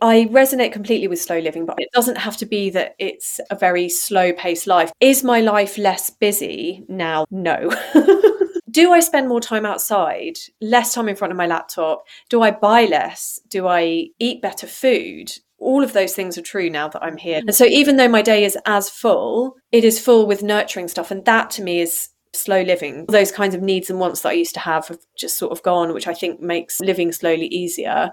I resonate completely with slow living, but it doesn't have to be that it's a very slow paced life. Is my life less busy now? No. Do I spend more time outside, less time in front of my laptop? Do I buy less? Do I eat better food? all of those things are true now that I'm here. And so even though my day is as full, it is full with nurturing stuff. And that to me is slow living. Those kinds of needs and wants that I used to have have just sort of gone, which I think makes living slowly easier.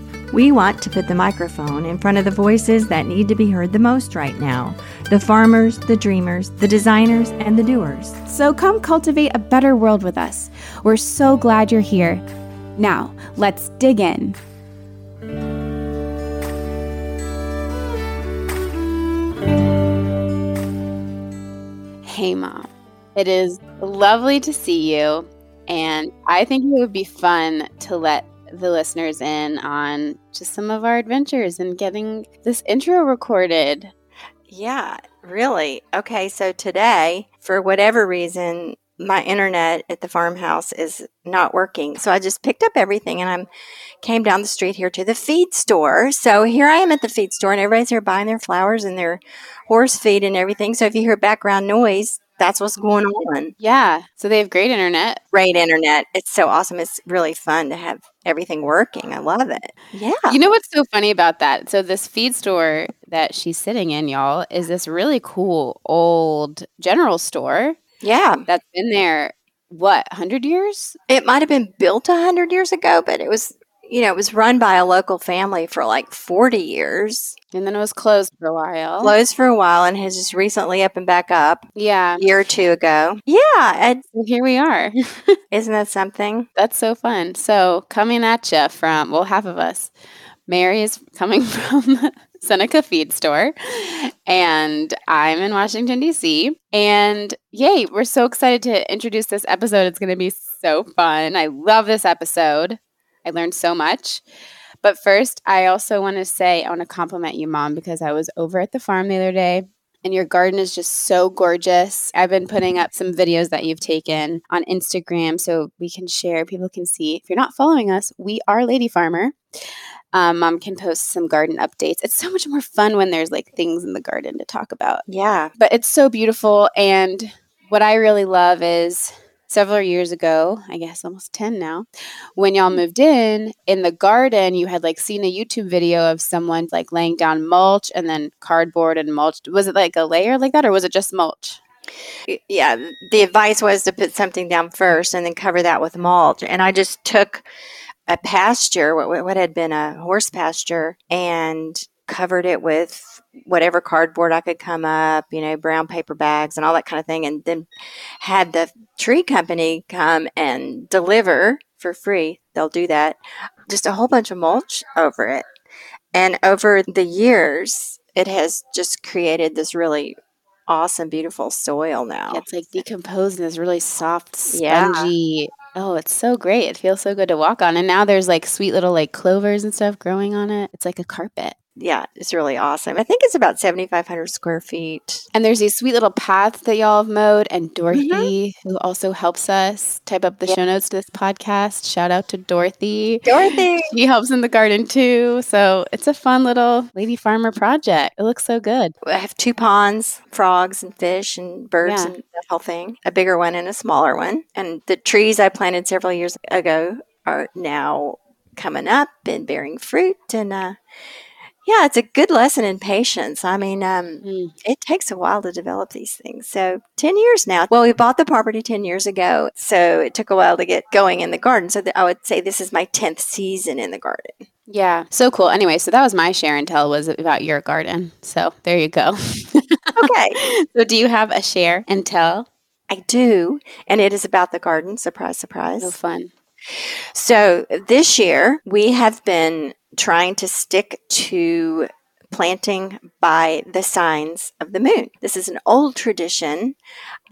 We want to put the microphone in front of the voices that need to be heard the most right now the farmers, the dreamers, the designers, and the doers. So come cultivate a better world with us. We're so glad you're here. Now, let's dig in. Hey, Mom. It is lovely to see you. And I think it would be fun to let the listeners in on just some of our adventures and getting this intro recorded. Yeah, really. Okay, so today, for whatever reason, my internet at the farmhouse is not working. So I just picked up everything and I'm came down the street here to the feed store. So here I am at the feed store and everybody's here buying their flowers and their horse feed and everything. So if you hear background noise, that's what's going on. Yeah. So they have great internet. Great internet. It's so awesome. It's really fun to have everything working. I love it. Yeah. You know what's so funny about that? So this feed store that she's sitting in, y'all, is this really cool old general store. Yeah. That's been there what, 100 years? It might have been built 100 years ago, but it was you know, it was run by a local family for like 40 years. And then it was closed for a while. Closed for a while and has just recently up and back up. Yeah. A year or two ago. Yeah. And so here we are. isn't that something? That's so fun. So coming at you from, well, half of us. Mary is coming from Seneca Feed Store, and I'm in Washington, D.C. And yay, we're so excited to introduce this episode. It's going to be so fun. I love this episode. I learned so much. But first, I also want to say I want to compliment you, mom, because I was over at the farm the other day and your garden is just so gorgeous. I've been putting up some videos that you've taken on Instagram so we can share, people can see. If you're not following us, we are Lady Farmer. Um, mom can post some garden updates. It's so much more fun when there's like things in the garden to talk about. Yeah. But it's so beautiful. And what I really love is several years ago, I guess almost 10 now, when y'all mm-hmm. moved in, in the garden, you had like seen a YouTube video of someone like laying down mulch and then cardboard and mulch. Was it like a layer like that or was it just mulch? Yeah, the advice was to put something down first and then cover that with mulch. And I just took a pasture, what, what had been a horse pasture, and covered it with whatever cardboard I could come up, you know, brown paper bags and all that kind of thing, and then had the tree company come and deliver for free. They'll do that. Just a whole bunch of mulch over it. And over the years, it has just created this really awesome, beautiful soil now. It's like decomposed in this really soft, spongy. Yeah. Oh, it's so great. It feels so good to walk on. And now there's like sweet little like clovers and stuff growing on it. It's like a carpet yeah, it's really awesome. I think it's about 7,500 square feet. And there's these sweet little paths that y'all have mowed. And mm-hmm. Dorothy, mm-hmm. who also helps us type up the yeah. show notes to this podcast. Shout out to Dorothy. Dorothy. She helps in the garden too. So it's a fun little lady farmer project. It looks so good. I have two ponds, frogs and fish and birds yeah. and that whole thing. A bigger one and a smaller one. And the trees I planted several years ago are now coming up and bearing fruit. And, uh, yeah, it's a good lesson in patience. I mean, um, mm. it takes a while to develop these things. So, 10 years now. Well, we bought the property 10 years ago. So, it took a while to get going in the garden. So, I would say this is my 10th season in the garden. Yeah, so cool. Anyway, so that was my share and tell was about your garden. So there you go. Okay. so do you have a share and tell? I do. And it is about the garden. Surprise, surprise. So fun. So this year we have been trying to stick to planting by the signs of the moon. This is an old tradition.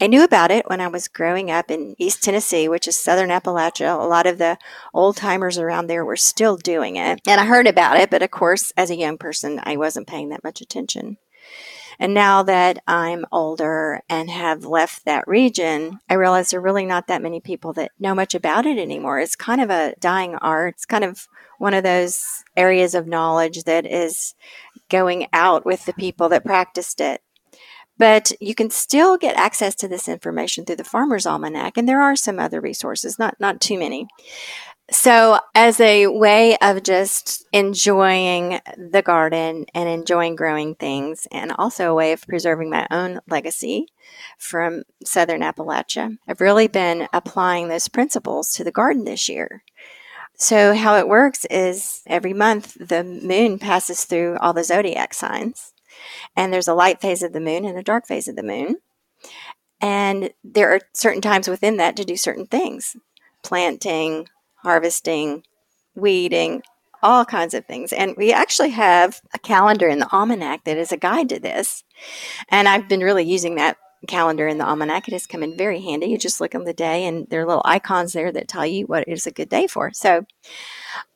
I knew about it when I was growing up in East Tennessee, which is southern Appalachia. A lot of the old timers around there were still doing it. And I heard about it, but of course, as a young person, I wasn't paying that much attention. And now that I'm older and have left that region, I realize there are really not that many people that know much about it anymore. It's kind of a dying art. It's kind of one of those areas of knowledge that is going out with the people that practiced it. But you can still get access to this information through the Farmer's Almanac, and there are some other resources, not not too many. So, as a way of just enjoying the garden and enjoying growing things, and also a way of preserving my own legacy from Southern Appalachia, I've really been applying those principles to the garden this year. So, how it works is every month the moon passes through all the zodiac signs, and there's a light phase of the moon and a dark phase of the moon. And there are certain times within that to do certain things planting, harvesting, weeding, all kinds of things. And we actually have a calendar in the almanac that is a guide to this. And I've been really using that calendar in the almanac. It has come in very handy. You just look on the day, and there are little icons there that tell you what is a good day for. So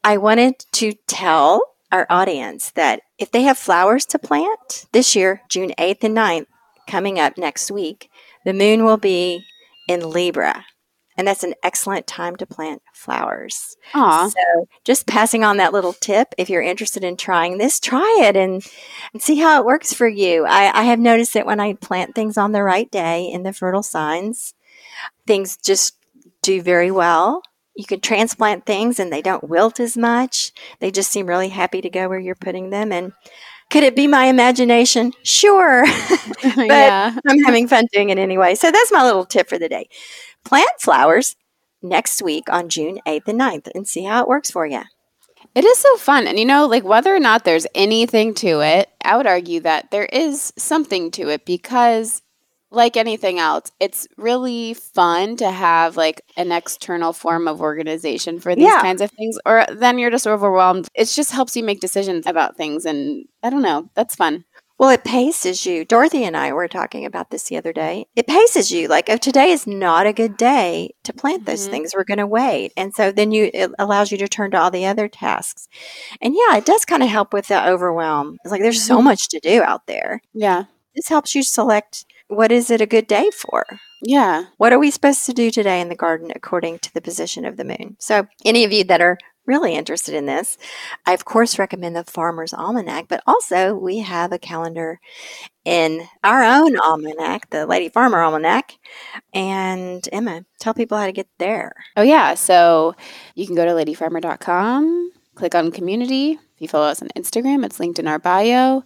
I wanted to tell our audience that if they have flowers to plant this year, June 8th and 9th, coming up next week, the moon will be in Libra. And that's an excellent time to plant flowers. Aw. So, just passing on that little tip if you're interested in trying this, try it and, and see how it works for you. I, I have noticed that when I plant things on the right day in the fertile signs, things just do very well. You can transplant things and they don't wilt as much. They just seem really happy to go where you're putting them. And could it be my imagination? Sure. but yeah. I'm having fun doing it anyway. So that's my little tip for the day. Plant flowers next week on June 8th and 9th and see how it works for you. It is so fun. And you know, like whether or not there's anything to it, I would argue that there is something to it because like anything else, it's really fun to have like an external form of organization for these Yeah. kinds of things. Or then you're just overwhelmed. It just helps you make decisions about things. And I don't know, that's fun. Well, it paces you. Dorothy and I were talking about this the other day. It paces you. Like, if today is not a good day to plant those Mhm. things, we're going to wait. And so then you it allows you to turn to all the other tasks. And yeah, it does kind of help with the overwhelm. It's like there's so Mhm. much to do out there. Yeah. This helps you select what is it a good day for? Yeah. What are we supposed to do today in the garden according to the position of the moon? So, any of you that are really interested in this, I of course recommend the Farmer's Almanac, but also we have a calendar in our own almanac, the Lady Farmer Almanac. And Emma, tell people how to get there. Oh, yeah. So you can go to ladyfarmer.com, click on community. If you follow us on Instagram, it's linked in our bio.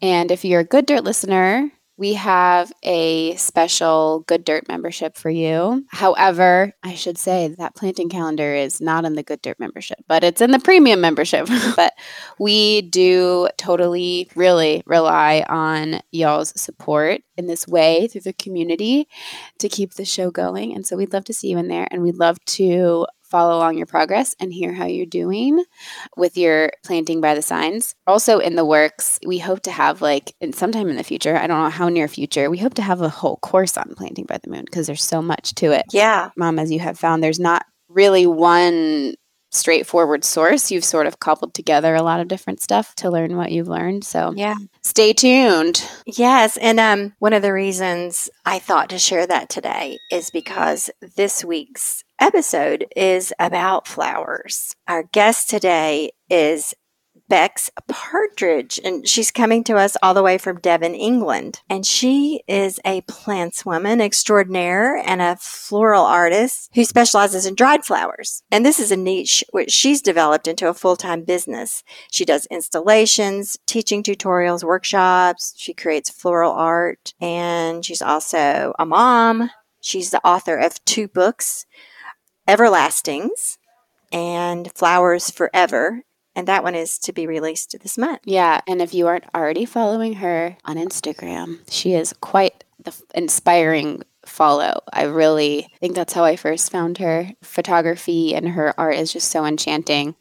And if you're a Good Dirt listener, we have a special Good Dirt membership for you. However, I should say that planting calendar is not in the Good Dirt membership, but it's in the premium membership. but we do totally, really rely on y'all's support in this way through the community to keep the show going. And so we'd love to see you in there and we'd love to follow along your progress and hear how you're doing with your planting by the signs. Also in the works, we hope to have like in sometime in the future, I don't know how near future, we hope to have a whole course on planting by the moon because there's so much to it. Yeah. Mom, as you have found, there's not really one straightforward source. You've sort of cobbled together a lot of different stuff to learn what you've learned. So Yeah. stay tuned. Yes, and um, one of the reasons I thought to share that today is because this week's episode is about flowers. Our guest today is Bex Partridge, and she's coming to us all the way from Devon, England. And she is a plantswoman extraordinaire and a floral artist who specializes in dried flowers. And this is a niche which she's developed into a full time business. She does installations, teaching tutorials, workshops. She creates floral art, and she's also a mom. She's the author of two books, Everlastings and Flowers Forever. And that one is to be released this month. Yeah. And if you aren't already following her on Instagram, she is quite the inspiring follow. I really think that's how I first found her. Photography and her art is just so enchanting.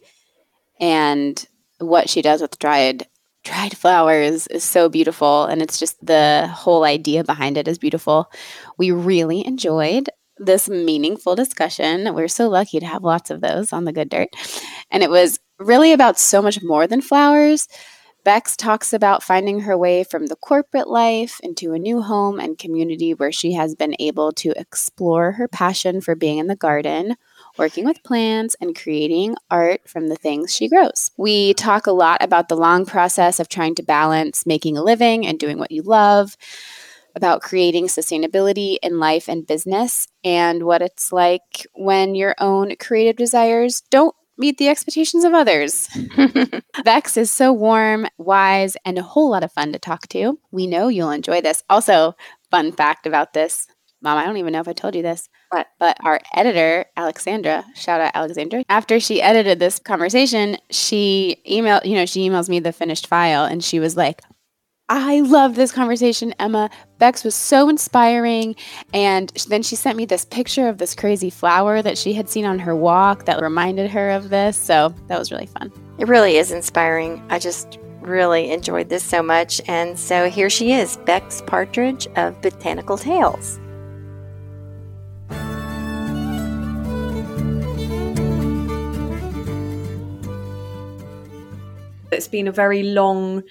And what she does with dried dried flowers is so beautiful and it's just the whole idea behind it is beautiful. We really enjoyed this meaningful discussion. We're so lucky to have lots of those on the good dirt. And it was really about so much more than flowers. Bex talks about finding her way from the corporate life into a new home and community where she has been able to explore her passion for being in the garden, working with plants, and creating art from the things she grows. We talk a lot about the long process of trying to balance making a living and doing what you love about creating sustainability in life and business and what it's like when your own creative desires don't meet the expectations of others. Bex is so warm, wise, and a whole lot of fun to talk to. We know you'll enjoy this. Also, fun fact about this Mom, I don't even know if I told you this. What? But our editor, Alexandra, shout out Alexandra, after she edited this conversation, she emailed, you know, she emails me the finished file and she was like, I love this conversation, Emma. Bex was so inspiring. And then she sent me this picture of this crazy flower that she had seen on her walk that reminded her of this. So that was really fun. It really is inspiring. I just really enjoyed this so much. And so here she is, Bex Partridge of Botanical Tales. It's been a very long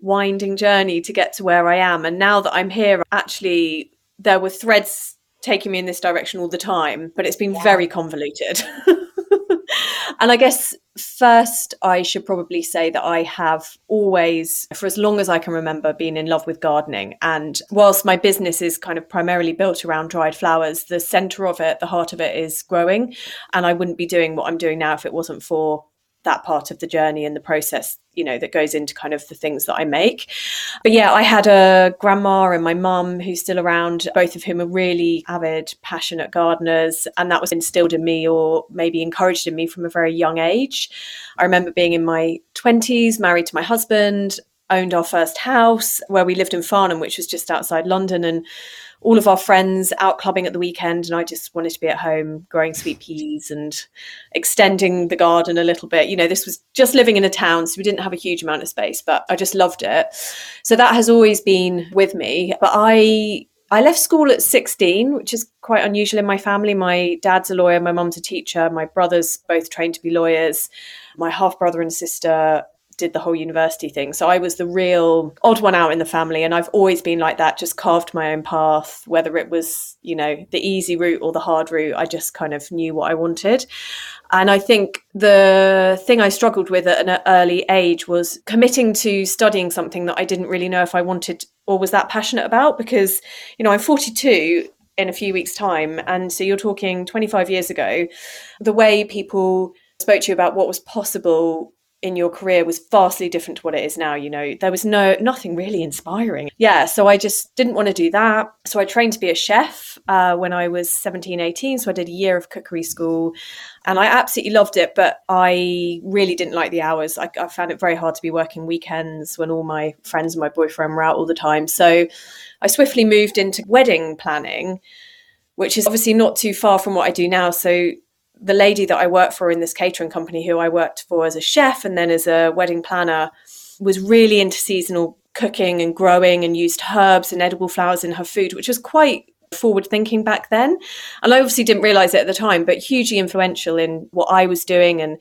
winding journey to get to where I am. And now that I'm here, actually, there were threads taking me in this direction all the time, but it's been yeah. very convoluted. and I guess first, I should probably say that I have always, for as long as I can remember, been in love with gardening. And whilst my business is kind of primarily built around dried flowers, the center of it, the heart of it is growing. And I wouldn't be doing what I'm doing now if it wasn't for that part of the journey and the process you know that goes into kind of the things that I make. But yeah, I had a grandma and my mum who's still around, both of whom are really avid, passionate gardeners, and that was instilled in me or maybe encouraged in me from a very young age. I remember being in my 20s, married to my husband, owned our first house where we lived in Farnham, which was just outside London and all of our friends out clubbing at the weekend and I just wanted to be at home growing sweet peas and extending the garden a little bit. You know, this was just living in a town, so we didn't have a huge amount of space, but I just loved it. So that has always been with me. But I I left school at 16, which is quite unusual in my family. My dad's a lawyer, my mum's a teacher, my brothers both trained to be lawyers. My half brother and sister did the whole university thing. So I was the real odd one out in the family. And I've always been like that, just carved my own path, whether it was, you know, the easy route or the hard route. I just kind of knew what I wanted. And I think the thing I struggled with at an early age was committing to studying something that I didn't really know if I wanted or was that passionate about because, you know, I'm 42 in a few weeks' time. And so you're talking 25 years ago, the way people spoke to you about what was possible in your career was vastly different to what it is now you know? There was no nothing really inspiring. Yeah so i just didn't want to do that. So i trained to be a chef uh, when i was 17 18 so i did a year of cookery school and i absolutely loved it but i really didn't like the hours. I, I found it very hard to be working weekends when all my friends and my boyfriend were out all the time. So i swiftly moved into wedding planning which is obviously not too far from what i do now. So the lady that I worked for in this catering company, who I worked for as a chef and then as a wedding planner, was really into seasonal cooking and growing and used herbs and edible flowers in her food, which was quite forward thinking back then. And I obviously didn't realize it at the time, but hugely influential in what I was doing and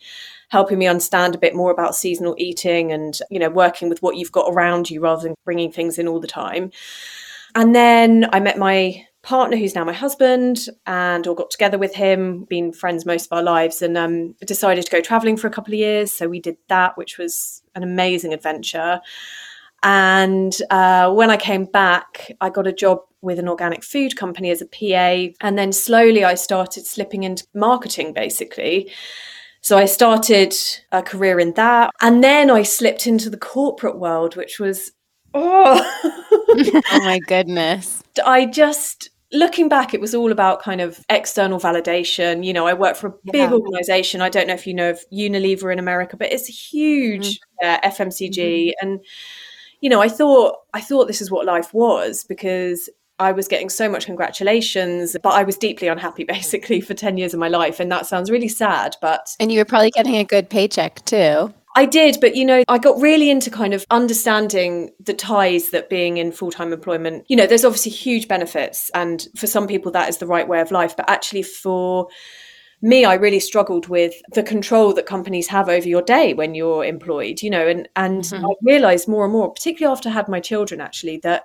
helping me understand a bit more about seasonal eating and, you know, working with what you've got around you rather than bringing things in all the time. And then I met my partner who's now my husband and all got together with him been friends most of our lives and um, decided to go traveling for a couple of years so we did that which was an amazing adventure and uh, when i came back i got a job with an organic food company as a pa and then slowly i started slipping into marketing basically so I started a career in that. And then I slipped into the corporate world, which was, oh, oh my goodness. I just looking back, it was all about kind of external validation. You know, I work for a big Yeah. organization. I don't know if you know of Unilever in America, but it's a huge uh, FMCG. And, you know, I thought, I thought this is what life was because I was getting so much congratulations, but I was deeply unhappy basically for 10 years of my life. And that sounds really sad, but And you were probably getting a good paycheck too. I did, but you know, I got really into kind of understanding the ties that being in full time employment, you know, there's obviously huge benefits. And for some people, that is the right way of life. But actually, for me, I really struggled with the control that companies have over your day when you're employed, you know, and, and Mhm. I realized more and more, particularly after I had my children, actually, that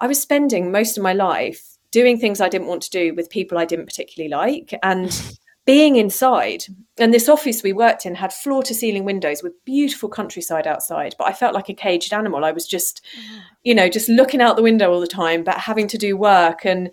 I was spending most of my life doing things I didn't want to do with people I didn't particularly like. And being inside and this office we worked in had floor to ceiling windows with beautiful countryside outside but i felt like a caged animal. I was just mm-hmm. you know just looking out the window all the time but having to do work. And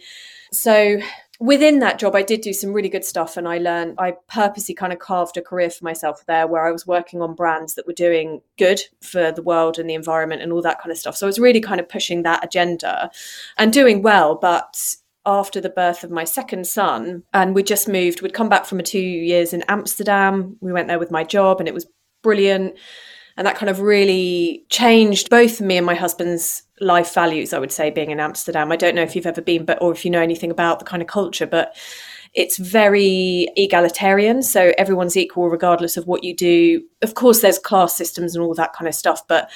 so within that job i did do some really good stuff and i learned i purposely kind of carved a career for myself there where i was working on brands that were doing good for the world and the environment and all that kind of stuff. So i was really kind of pushing that agenda and doing well but after the birth of my second son and we just moved. We'd come back from a two years in amsterdam. We went there with my job and it was brilliant. And that kind of really changed both me and my husband's life values i would say being in amsterdam. I don't know if you've ever been but or if you know anything about the kind of culture but it's very egalitarian so everyone's equal regardless of what you do. Of course there's class systems and all that kind of stuff but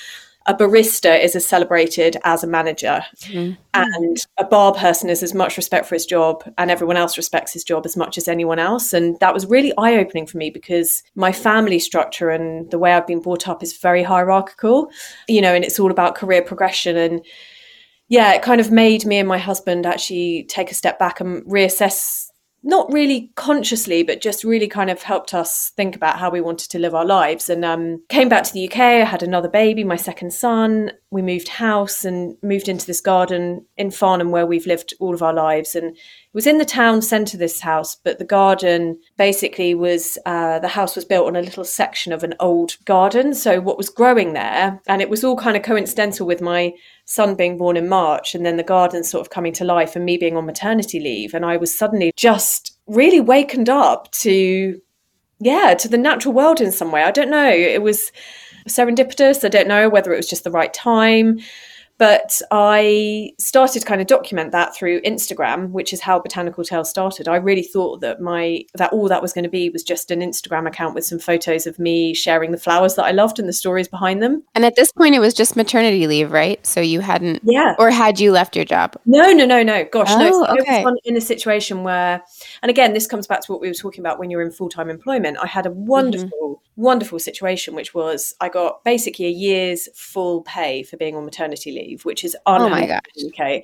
a barista is as celebrated as a manager. Mhm. and a bar person is as much respect for his job and everyone else respects his job as much as anyone else. And that was really eye-opening for me because my family structure and the way i've been brought up is very hierarchical you know and it's all about career progression. And yeah it kind of made me and my husband actually take a step back and reassess not really consciously, but just really kind of helped us think about how we wanted to live our lives. And um, came back to the UK. I had another baby, my second son. We moved house and moved into this garden in Farnham where we've lived all of our lives. And was in the town centre, this house, but the garden basically was uh, the house was built on a little section of an old garden. So what was growing there, and it was all kind of coincidental with my son being born in March and then the garden sort of coming to life and me being on maternity leave. And I was suddenly just really wakened up to, yeah, to the natural world in some way. I don't know. It was serendipitous. I don't know whether it was just the right time. But I started to kind of document that through Instagram, which is how Botanical Tales started. I really thought that my that all that was going to be was just an Instagram account with some photos of me sharing the flowers that I loved and the stories behind them. And at this point, it was just maternity leave, right? So you hadn't, Yeah. or had you left your job? No, no, no, no. Gosh, no. Oh, So I was okay. in a situation where, and again, this comes back to what we were talking about when you're in full time employment. I had a mm-hmm. wonderful, wonderful situation, which was I got basically a year's full pay for being on maternity leave, which is Oh my unheard of in the UK.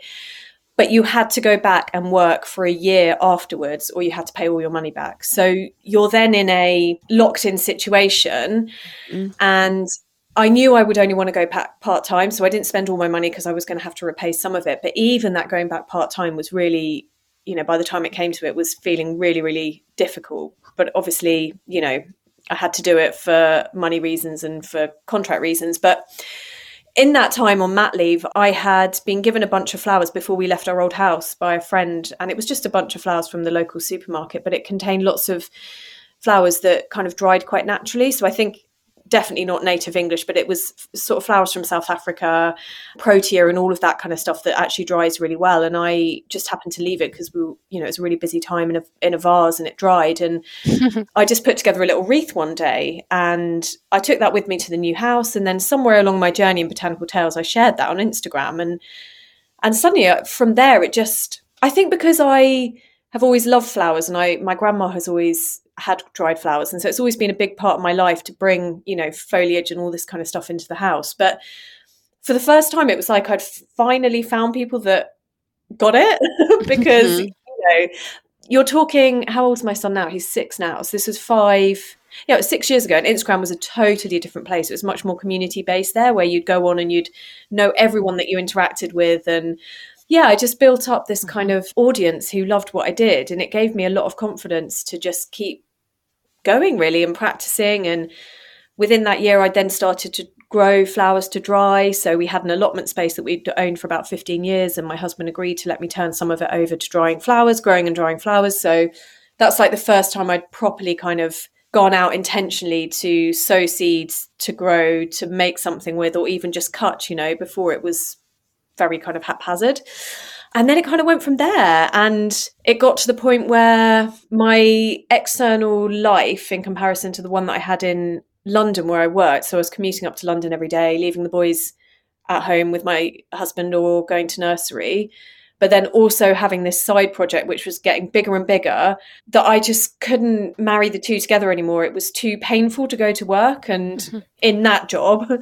But you had to go back and work for a year afterwards, or you had to pay all your money back. So you're then in a locked in situation. Mm. And I knew I would only want to go back part time, so I didn't spend all my money because I was going to have to repay some of it. But even that going back part time was really, you know, by the time it came to it, was feeling really, really difficult. But obviously, you know, I had to do it for money reasons and for contract reasons. But in that time on mat leave, I had been given a bunch of flowers before we left our old house by a friend, and it was just a bunch of flowers from the local supermarket, but it contained lots of flowers that kind of dried quite naturally. So I think definitely not native English, but it was f- sort of flowers from South Africa, protea, and all of that kind of stuff that actually dries really well. And I just happened to leave it because we, were- you know, it was a really busy time in a in a vase, and it dried. And I just put together a little wreath one day, and I took that with me to the new house. And then somewhere along my journey in Botanical Tales, I shared that on Instagram, and and suddenly uh, from there, it just I think because I have always loved flowers, and I my grandma has always had dried flowers, and so it's always been a big part of my life to bring you know foliage and all this kind of stuff into the house. But for the first time, it was like I'd finally found people that got it because Mhm. you know you're talking. How old's my son now? He's six now. So this was five. Yeah, it was six years ago, and Instagram was a totally different place. It was much more community based there, where you'd go on and you'd know everyone that you interacted with, and yeah, I just built up this kind of audience who loved what I did, and it gave me a lot of confidence to just keep going really and practicing. And within that year, I then started to grow flowers to dry. So we had an allotment space that we'd owned for about 15 years, and my husband agreed to let me turn some of it over to drying flowers, growing and drying flowers. So that's like the first time I'd properly kind of gone out intentionally to sow seeds, to grow, to make something with, or even just cut, you know, before it was very kind of haphazard. And then it kind of went from there. And it got to the point where my external life, in comparison to the one that I had in London where I worked, so I was commuting up to London every day, leaving the boys at home with my husband or going to nursery, but then also having this side project which was getting bigger and bigger that I just couldn't marry the two together anymore. It was too painful to go to work and mm-hmm. in that job.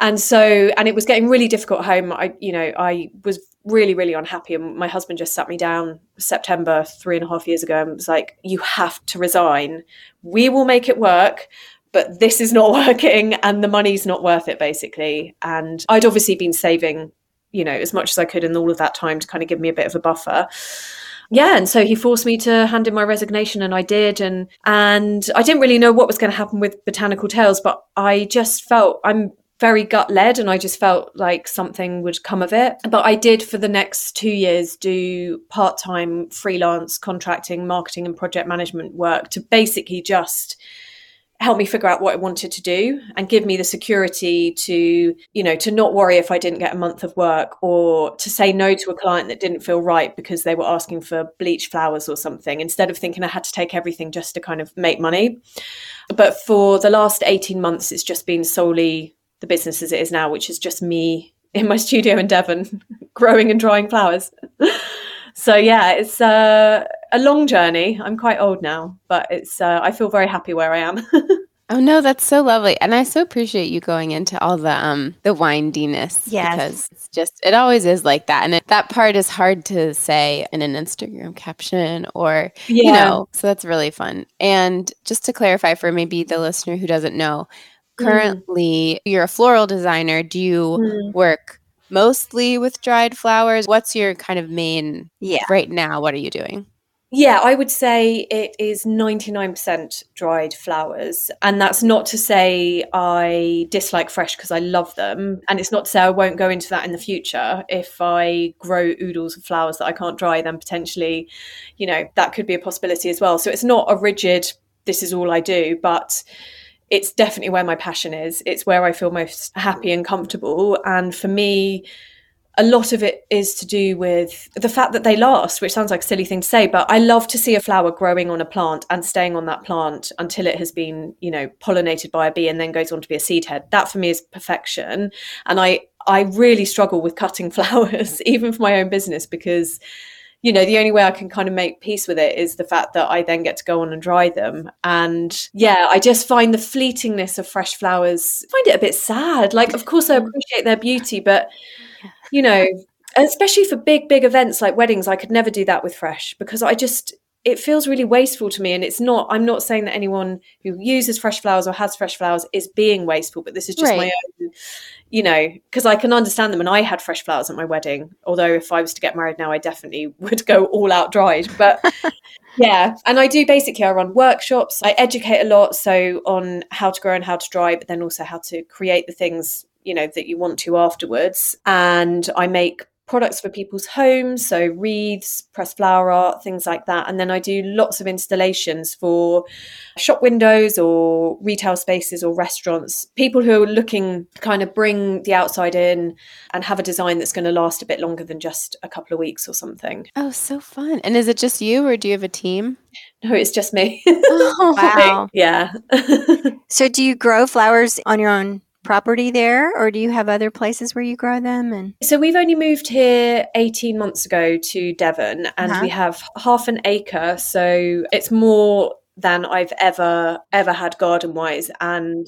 And so and it was getting really difficult at home. I you know, I was really, really unhappy. And my husband just sat me down September three and a half years ago and was like, You have to resign. We will make it work but this is not working and the money's not worth it basically and i'd obviously been saving you know, as much as I could in all of that time to kind of give me a bit of a buffer. Yeah and so he forced me to hand in my resignation and i did and and i didn't really know what was going to happen with botanical tales but i just felt i'm very gut led and i just felt like something would come of it. But i did for the next two years do part-time freelance contracting marketing and project management work to basically just help me figure out what I wanted to do and give me the security to, you know, to not worry if I didn't get a month of work or to say no to a client that didn't feel right because they were asking for bleach flowers or something instead of thinking I had to take everything just to kind of make money. But for the last 18 months, it's just been solely the business as it is now, which is just me in my studio in Devon growing and drying flowers. so yeah, it's uh, a long journey. I'm quite old now, but it's uh, I feel very happy where I am. oh no, that's so lovely, and I so appreciate you going into all the um the windiness. Yes. because it's just it always is like that, and it, that part is hard to say in an Instagram caption or yeah. you know. So that's really fun. And just to clarify for maybe the listener who doesn't know, mm. currently mm. you're a floral designer. Do you mm. work? Mostly with dried flowers. What's your kind of main yeah right now? What are you doing? Yeah, I would say it is 99% dried flowers. And that's not to say I dislike fresh because I love them. And it's not to say I won't go into that in the future. If I grow oodles of flowers that I can't dry, then potentially, you know, that could be a possibility as well. So it's not a rigid, this is all I do, but it's definitely where my passion is. It's where I feel most happy and comfortable. And for me, a lot of it is to do with the fact that they last, which sounds like a silly thing to say, but I love to see a flower growing on a plant and staying on that plant until it has been, you know, pollinated by a bee and then goes on to be a seed head. That for me is perfection. And I I really struggle with cutting flowers, even for my own business, because you know the only way i can kind of make peace with it is the fact that i then get to go on and dry them and yeah i just find the fleetingness of fresh flowers I find it a bit sad like of course i appreciate their beauty but you know, especially for big, big events like weddings, I could never do that with fresh because I just, it feels really wasteful to me. And it's not, I'm not saying that anyone who uses fresh flowers or has fresh flowers is being wasteful, but this is just right. my own, you know, because I can understand them. And I had fresh flowers at my wedding. Although if I was to get married now, I definitely would go all out dried. But yeah. And I do basically, I run workshops, I educate a lot. So on how to grow and how to dry, but then also how to create the things you know that you want to afterwards and i make products for people's homes so wreaths pressed flower art things like that. And then i do lots of installations for shop windows or retail spaces or restaurants. People who are looking to kind of bring the outside in and have a design that's going to last a bit longer than just a couple of weeks or something. Oh so fun. And is it just you or do you have a team? No it's just me. Oh, wow. Yeah. So do you grow flowers on your own property there or do you have other places where you grow them and so we've only moved here 18 months ago to devon and uh-huh. we have half an acre so it's more than i've ever ever had garden wise and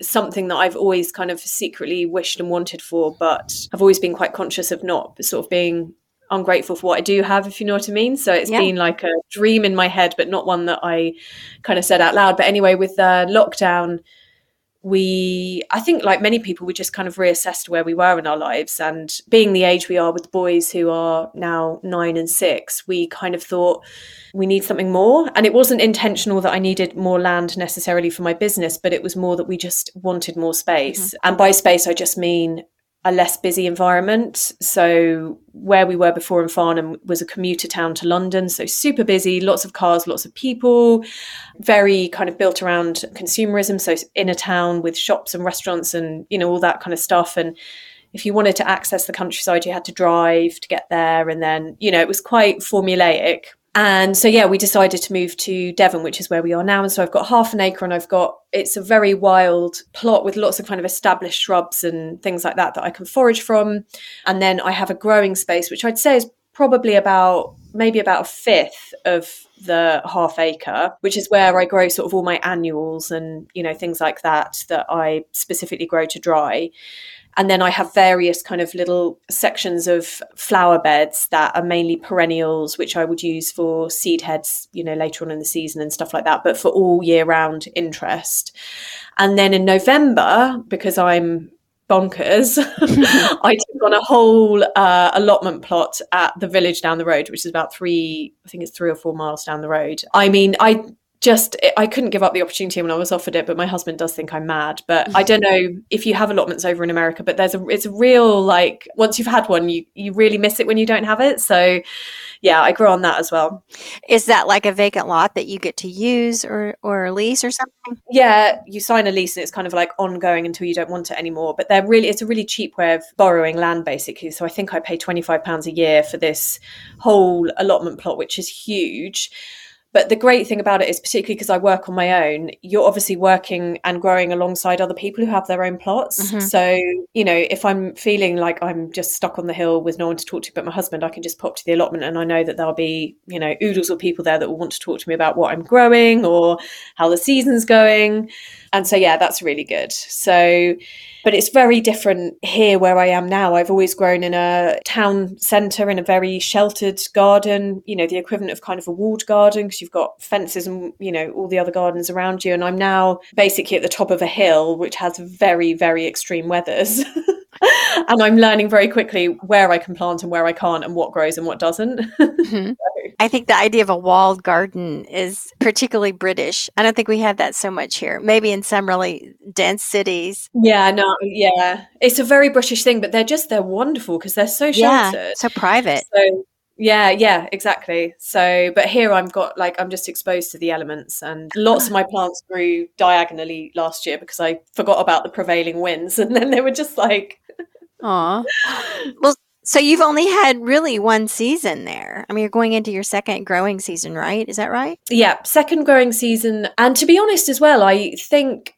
something that i've always kind of secretly wished and wanted for but i've always been quite conscious of not sort of being ungrateful for what I do have, if you know what I mean. So it's yeah. been like a dream in my head, but not one that I kind of said out loud. But anyway, with the lockdown, we i think like many people we just kind of reassessed where we were in our lives. And being the age we are with boys who are now 9 and 6 we kind of thought we need something more. And it wasn't intentional that i needed more land necessarily for my business but it was more that we just wanted more space. Mm-hmm. and by space i just mean a less busy environment. So where we were before in Farnham was a commuter town to London, so super busy, lots of cars, lots of people, very kind of built around consumerism. So in a town with shops and restaurants and you know all that kind of stuff. And if you wanted to access the countryside, you had to drive to get there, and then you know it was quite formulaic. And so, yeah, we decided to move to Devon, which is where we are now. And so I've got half an acre and I've got, it's a very wild plot with lots of kind of established shrubs and things like that that I can forage from. And then I have a growing space, which I'd say is probably about, maybe about a fifth of the half acre, which is where I grow sort of all my annuals and, you know, things like that, that I specifically grow to dry. And then I have various kind of little sections of flower beds that are mainly perennials, which I would use for seed heads, you know, later on in the season and stuff like that, but for all year round interest. And then in November, because I'm bonkers, I took on a whole uh, allotment plot at the village down the road, which is about three, I think it's three or four miles down the road. I mean, I just I couldn't give up the opportunity when I was offered it, but my husband does think I'm mad. But I mm. don't know if you have allotments over in America, but there's a it's a real like once you've had one, you you really miss it when you don't have it. So yeah, I grow on that as well. Is that like a vacant lot that you get to use or or lease or something? Yeah, you sign a lease and it's kind of like ongoing until you don't want it anymore. But they're really it's a really cheap way of borrowing land basically. So I think I pay twenty five pounds a year for this whole allotment plot, which is huge but the great thing about it is, particularly because I work on my own, you're obviously working and growing alongside other people who have their own plots. Mm-hmm. So, you know, if I'm feeling like I'm just stuck on the hill with no one to talk to but my husband, I can just pop to the allotment and I know that there'll be, you know, oodles of people there that will want to talk to me about what I'm growing or how the season's going. And so, yeah, that's really good. So, but it's very different here where I am now. I've always grown in a town centre in a very sheltered garden, you know, the equivalent of kind of a walled garden because you've got fences and, you know, all the other gardens around you. And I'm now basically at the top of a hill, which has very, very extreme weathers. and I'm learning very quickly where I can plant and where I can't and what grows and what doesn't. Mm-hmm. I think the idea of a walled garden is particularly British. I don't think we have that so much here. Maybe in some really dense cities. Yeah, no, yeah. It's a very British thing, but they're just they're wonderful because they're so sheltered. Yeah, so private. So yeah, yeah, exactly. So, but here I've got like I'm just exposed to the elements, and lots of my plants grew diagonally last year because I forgot about the prevailing winds, and then they were just like, "Aw." well, so you've only had really one season there. I mean, you're going into your second growing season, right? Is that right? Yeah, second growing season, and to be honest as well, I think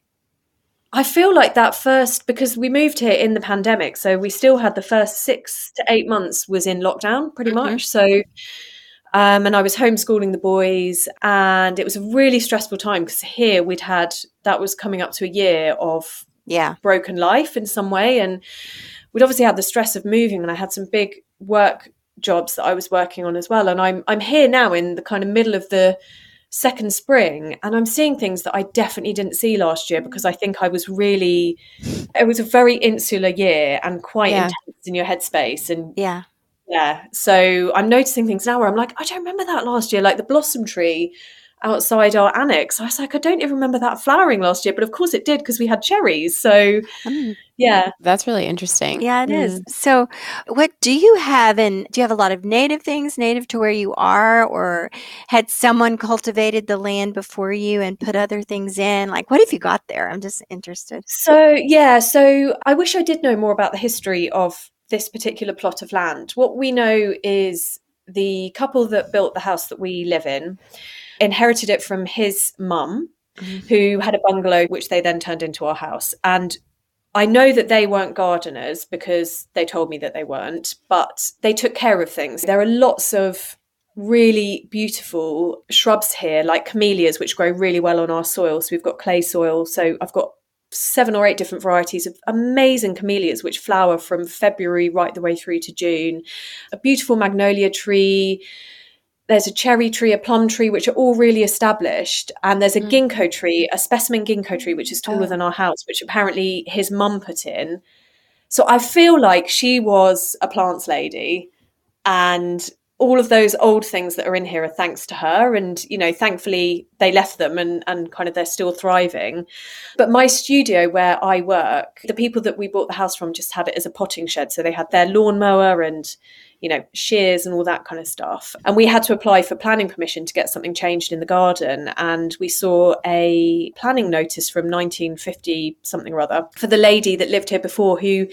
I feel like that first because we moved here in the pandemic, so we still had the first six to eight months was in lockdown, pretty mm-hmm. much. So, um, and I was homeschooling the boys, and it was a really stressful time because here we'd had that was coming up to a year of yeah broken life in some way, and we'd obviously had the stress of moving, and I had some big work jobs that I was working on as well, and I'm I'm here now in the kind of middle of the second spring and i'm seeing things that i definitely didn't see last year because i think i was really it was a very insular year and quite yeah. intense in your headspace and yeah yeah so i'm noticing things now where i'm like i don't remember that last year like the blossom tree outside our annex. I was like, I don't even remember that flowering last year, but of course it did because we had cherries. So, mm. yeah. That's really interesting. Yeah, it mm. is. So, what do you have? And do you have a lot of native things native to where you are, or had someone cultivated the land before you and put other things in? Like, what have you got there? I'm just interested. So, yeah. So, I wish I did know more about the history of this particular plot of land. What we know is the couple that built the house that we live in inherited it from his mum, mm-hmm. who had a bungalow, which they then turned into our house. And I know that they weren't gardeners because they told me that they weren't, but they took care of things. There are lots of really beautiful shrubs here, like camellias, which grow really well on our soil. So we've got clay soil. So I've got seven or eight different varieties of amazing camellias which flower from February right the way through to June. A beautiful magnolia tree, there's a cherry tree, a plum tree, which are all really established. And there's a Mm. ginkgo tree, a specimen ginkgo tree, which is taller Oh. than our house, which apparently his mum put in. So I feel like she was a plants lady. And all of those old things that are in here are thanks to her. And, you know, thankfully they left them and, and kind of they're still thriving. But my studio where I work, the people that we bought the house from just had it as a potting shed. So they had their lawnmower and, you know, shears and all that kind of stuff. And we had to apply for planning permission to get something changed in the garden. And we saw a planning notice from 1950 something or other for the lady that lived here before who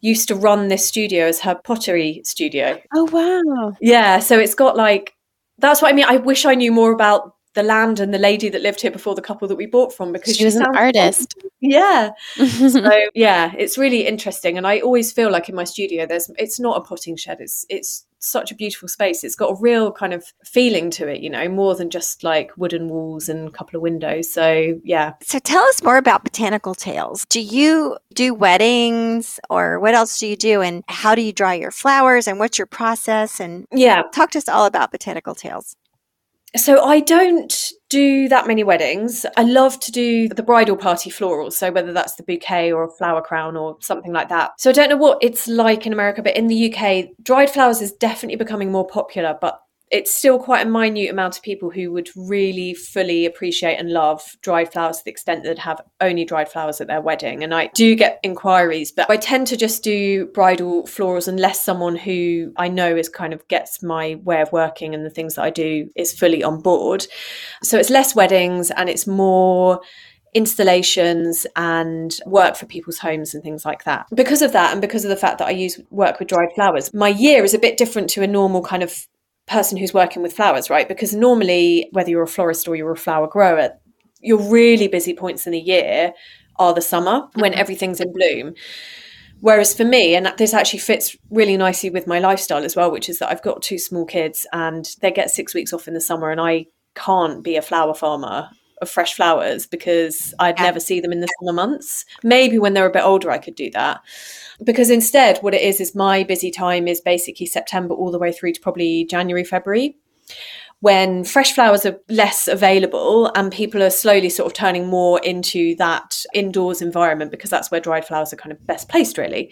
used to run this studio as her pottery studio. Oh wow. Yeah, so it's got like that's what I mean. I wish I knew more about the land and the lady that lived here before the couple that we bought from because She was an artist. Yeah. So yeah, it's really interesting, and I always feel like in my studio, there's it's not a potting shed. It's it's such a beautiful space. It's got a real kind of feeling to it, you know, more than just like wooden walls and a couple of windows. So yeah, So tell us more about Botanical Tales. Do you do weddings or what else do you do? And how do you dry your flowers and what's your process? And yeah. talk to us all about Botanical Tales. So I don't do that many weddings. I love to do the bridal party florals. So whether that's the bouquet or a flower crown or something like that. So I don't know what it's like in America, but in the UK, dried flowers is definitely becoming more popular, but it's still quite a minute amount of people who would really fully appreciate and love dried flowers to the extent that have only dried flowers at their wedding. And I do get inquiries, but I tend to just do bridal florals unless someone who I know is kind of gets my way of working and the things that I do is fully on board. So it's less weddings and it's more installations and work for people's homes and things like that. Because of that, and because of the fact that I use work with dried flowers, my year is a bit different to a normal kind of person who's working with flowers, right? Because normally, whether you're a florist or you're a flower grower, your really busy points in the year are the summer when mm-hmm. everything's in bloom. Whereas for me, and this actually fits really nicely with my lifestyle as well, which is that I've got two small kids and they get six weeks off in the summer, and I can't be a flower farmer of fresh flowers because I'd Yeah. never see them in the summer months. Maybe when they're a bit older, I could do that. Because instead, what it is, is my busy time is basically September all the way through to probably January, February when fresh flowers are less available and people are slowly sort of turning more into that indoors environment because that's where dried flowers are kind of best placed really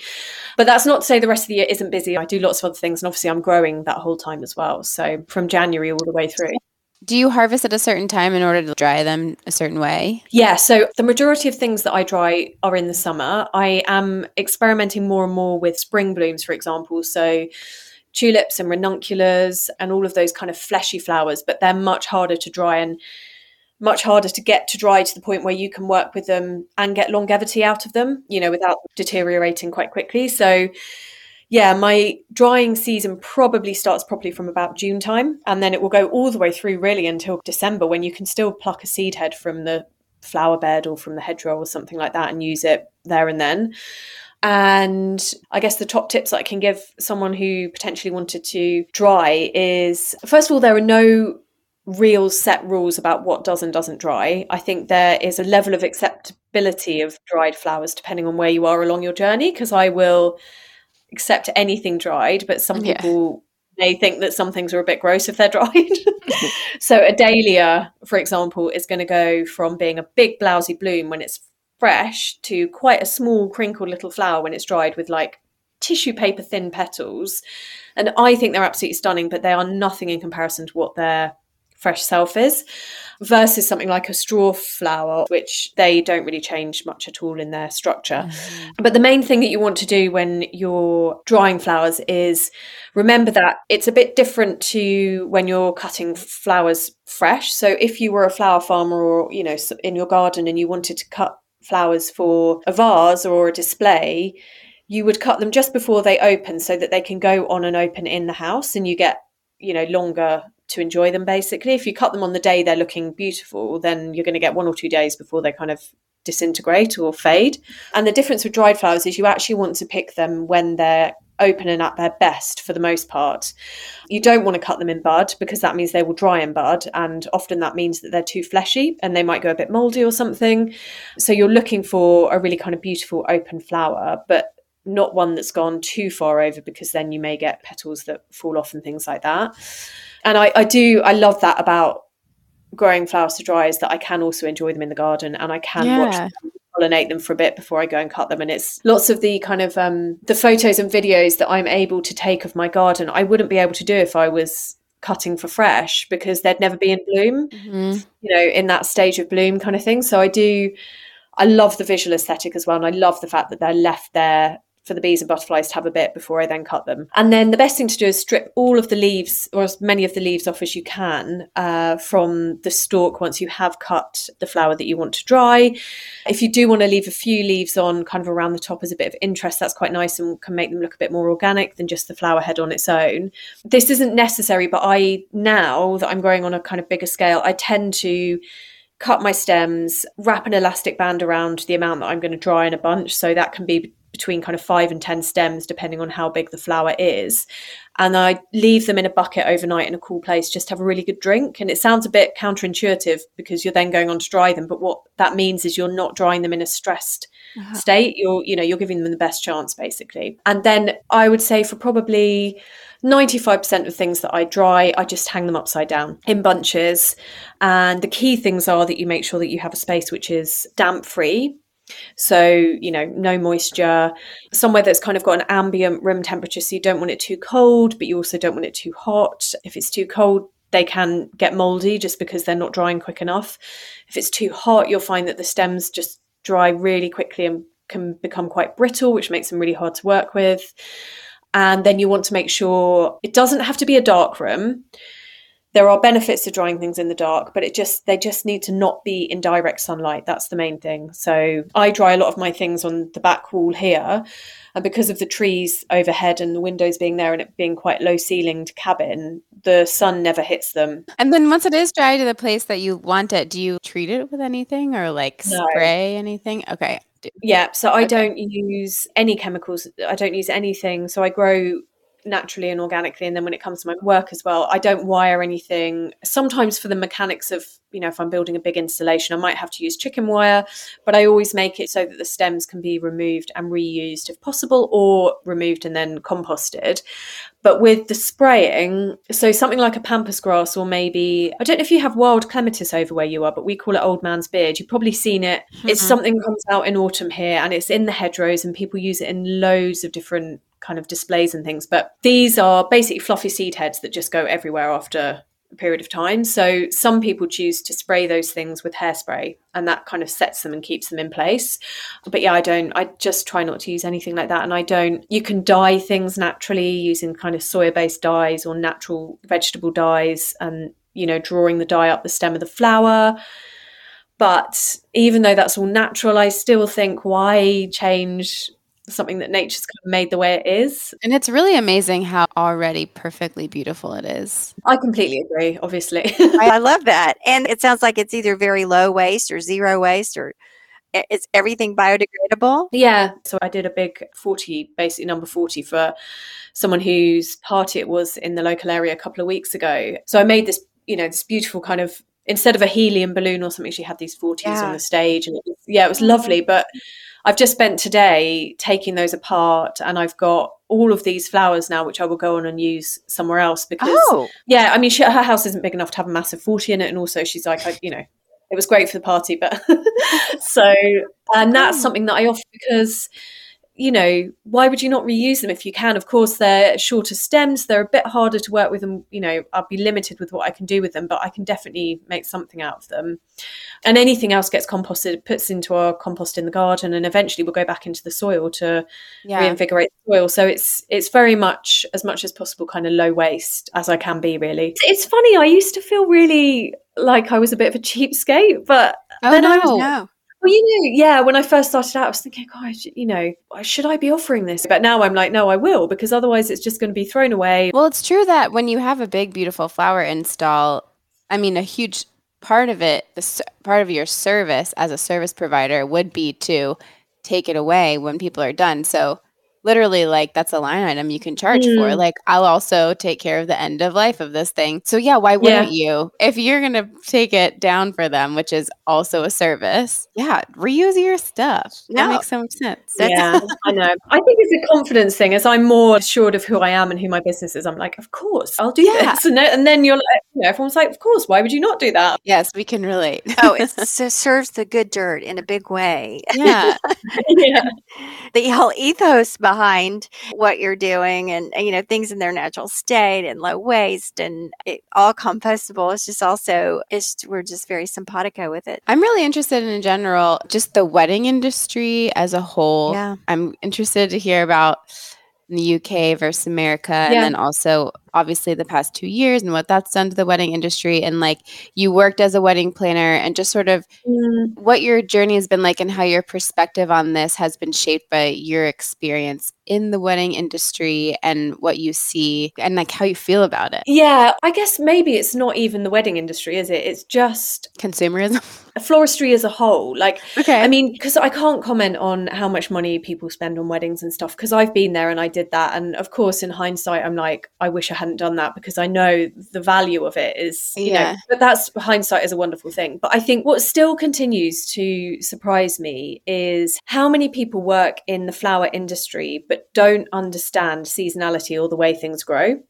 but that's not to say the rest of the year isn't busy i do lots of other things and obviously i'm growing that whole time as well so from january all the way through Do you harvest at a certain time in order to dry them a certain way? Yeah, so the majority of things that I dry are in the summer. I am experimenting more and more with spring blooms, for example. So tulips and ranunculus and all of those kind of fleshy flowers, but they're much harder to dry and much harder to get to dry to the point where you can work with them and get longevity out of them, you know, without deteriorating quite quickly. So yeah, my drying season probably starts properly from about June time, and then it will go all the way through really until December when you can still pluck a seed head from the flower bed or from the hedgerow or something like that and use it there and then. And I guess the top tips I can give someone who potentially wanted to dry is first of all, there are no real set rules about what does and doesn't dry. I think there is a level of acceptability of dried flowers depending on where you are along your journey, because I will accept anything dried, but some Yeah. people may think that some things are a bit gross if they're dried. so a dahlia, for example, is going to go from being a big blousy bloom when it's fresh to quite a small crinkled little flower when it's dried with like tissue paper thin petals. And I think they're absolutely stunning, but they are nothing in comparison to what their fresh self is versus something like a straw flower, which they don't really change much at all in their structure. Mm-hmm. But the main thing that you want to do when you're drying flowers is remember that it's a bit different to when you're cutting flowers fresh. So if you were a flower farmer or, you know, in your garden and you wanted to cut flowers for a vase or a display, you would cut them just before they open so that they can go on and open in the house and you get, you know, longer to enjoy them basically. If you cut them on the day they're looking beautiful, then you're going to get one or two days before they kind of disintegrate or fade. And the difference with dried flowers is you actually want to pick them when they're open and at their best for the most part. You don't want to cut them in bud because that means they will dry in bud. And often that means that they're too fleshy and they might go a bit moldy or something. So you're looking for a really kind of beautiful open flower, but not one that's gone too far over because then you may get petals that fall off and things like that. And I, I do, I love that about growing flowers to dry is that I can also enjoy them in the garden and I can yeah. watch them pollinate them for a bit before I go and cut them. And it's lots of the kind of um, the photos and videos that I'm able to take of my garden. I wouldn't be able to do if I was cutting for fresh because they'd never be in bloom, mm-hmm. you know, in that stage of bloom kind of thing. So I do, I love the visual aesthetic as well. And I love the fact that they're left there for the bees and butterflies to have a bit before I then cut them. And then the best thing to do is strip all of the leaves, or as many of the leaves off as you can, uh, from the stalk once you have cut the flower that you want to dry. If you do want to leave a few leaves on kind of around the top as a bit of interest, that's quite nice and can make them look a bit more organic than just the flower head on its own. This isn't necessary, but I now that I'm growing on a kind of bigger scale, I tend to cut my stems, wrap an elastic band around the amount that I'm going to dry in a bunch. So that can be between kind of five and 10 stems, depending on how big the flower is. And I leave them in a bucket overnight in a cool place, just have a really good drink. And it sounds a bit counterintuitive because you're then going on to dry them. But what that means is you're not drying them in a stressed uh-huh. state. You're, you know, you're giving them the best chance basically. And then I would say for probably 95% of things that I dry, I just hang them upside down in bunches. And the key things are that you make sure that you have a space which is damp free so, you know, no moisture, somewhere that's kind of got an ambient room temperature. So you don't want it too cold, but you also don't want it too hot. If it's too cold, they can get moldy just because they're not drying quick enough. If it's too hot, you'll find that the stems just dry really quickly and can become quite brittle, which makes them really hard to work with. And then you want to make sure it doesn't have to be a dark room there are benefits to drying things in the dark but it just they just need to not be in direct sunlight. That's the main thing. So i dry a lot of my things on the back wall here and because of the trees overhead and the windows being there and it being quite low ceilinged cabin the sun never hits them. And then once it is dry to the place that you want it do you treat it with anything or like no. spray anything? Okay. Yeah so i okay. don't use any chemicals i don't use anything. So i grow naturally and organically and then when it comes to my work as well i don't wire anything. Sometimes for the mechanics of you know if i'm building a big installation i might have to use chicken wire but i always make it so that the stems can be removed and reused if possible or removed and then composted. But with the spraying so something like a pampas grass or maybe i don't know if you have wild clematis over where you are but we call it old man's beard. You've probably seen it. Mm-hmm. it's something comes out in autumn here and it's in the hedgerows and people use it in loads of different kind of displays and things. But these are basically fluffy seed heads that just go everywhere after a period of time. So some people choose to spray those things with hairspray and that kind of sets them and keeps them in place. But yeah, I don't, I just try not to use anything like that. And I don't, you can dye things naturally using kind of soya based dyes or natural vegetable dyes and, you know, drawing the dye up the stem of the flower. But even though that's all natural, I still think why change something that nature's kind of made the way it is. And it's really amazing how already perfectly beautiful it is. I completely agree, obviously. I love that. And it sounds like it's either very low waste or zero waste or is everything biodegradable? Yeah. So I did a big 40, basically number 40 for someone whose party it was in the local area a couple of weeks ago. So I made this, you know, this beautiful kind of instead of a helium balloon or something, she had these 40s yeah. on the stage. And it was, yeah, it was lovely. But I've just spent today taking those apart and I've got all of these flowers now, which I will go on and use somewhere else because, oh. yeah, I mean, she, her house isn't big enough to have a massive 40 in it. And also, she's like, I, you know, it was great for the party, but so, and that's oh. something that I offer because you know, why would you not reuse them if you can? Of course, they're shorter stems, they're a bit harder to work with, and you know, I'll be limited with what I can do with them, but I can definitely make something out of them. And anything else gets composted, puts into our compost in the garden, and eventually we'll go back into the soil to yeah. reinvigorate the soil. So it's it's very much as much as possible kind of low waste as I can be, really. It's funny, I used to feel really like I was a bit of a cheapskate, but oh, then no. I was, no. Well, you know, yeah, when I first started out, I was thinking, gosh, you know, should I be offering this? But now I'm like, no, I will, because otherwise it's just going to be thrown away. Well, it's true that when you have a big, beautiful flower install, I mean, a huge part of it, the part of your service as a service provider would be to take it away when people are done. So literally like that's a line item you can charge mm. for. Like I'll also take care of the end of life of this thing. So yeah, why wouldn't yeah. you? If you're going to take it down for them, which is also a service. Yeah, reuse your stuff. That makes so much sense. yeah, I know. I think it's a confidence thing. As I'm more assured of who I am and who my business is, I'm like, of course, I'll do yeah. this. And, then, and then you're like, you know, everyone's like, of course, why would you not do that? Yes, we can relate. oh, it serves the good dirt in a big way. Yeah. yeah. The whole ethos behind what you're doing and, you know, things in their natural state and low waste and it, all compostable. It's just also, it's, we're just very simpatico with it. I'm really interested in, in general, just the wedding industry as a whole. Yeah. I'm interested to hear about the UK versus America, yeah. and then also obviously the past two years and what that's done to the wedding industry. And like you worked as a wedding planner, and just sort of mm. what your journey has been like, and how your perspective on this has been shaped by your experience in the wedding industry and what you see and like how you feel about it. Yeah, I guess maybe it's not even the wedding industry, is it? It's just consumerism. Floristry as a whole. Like, okay. I mean, because I can't comment on how much money people spend on weddings and stuff because I've been there and I did that. And of course, in hindsight, I'm like, I wish I hadn't done that because I know the value of it is, you yeah. know, but that's hindsight is a wonderful thing. But I think what still continues to surprise me is how many people work in the flower industry but don't understand seasonality or the way things grow.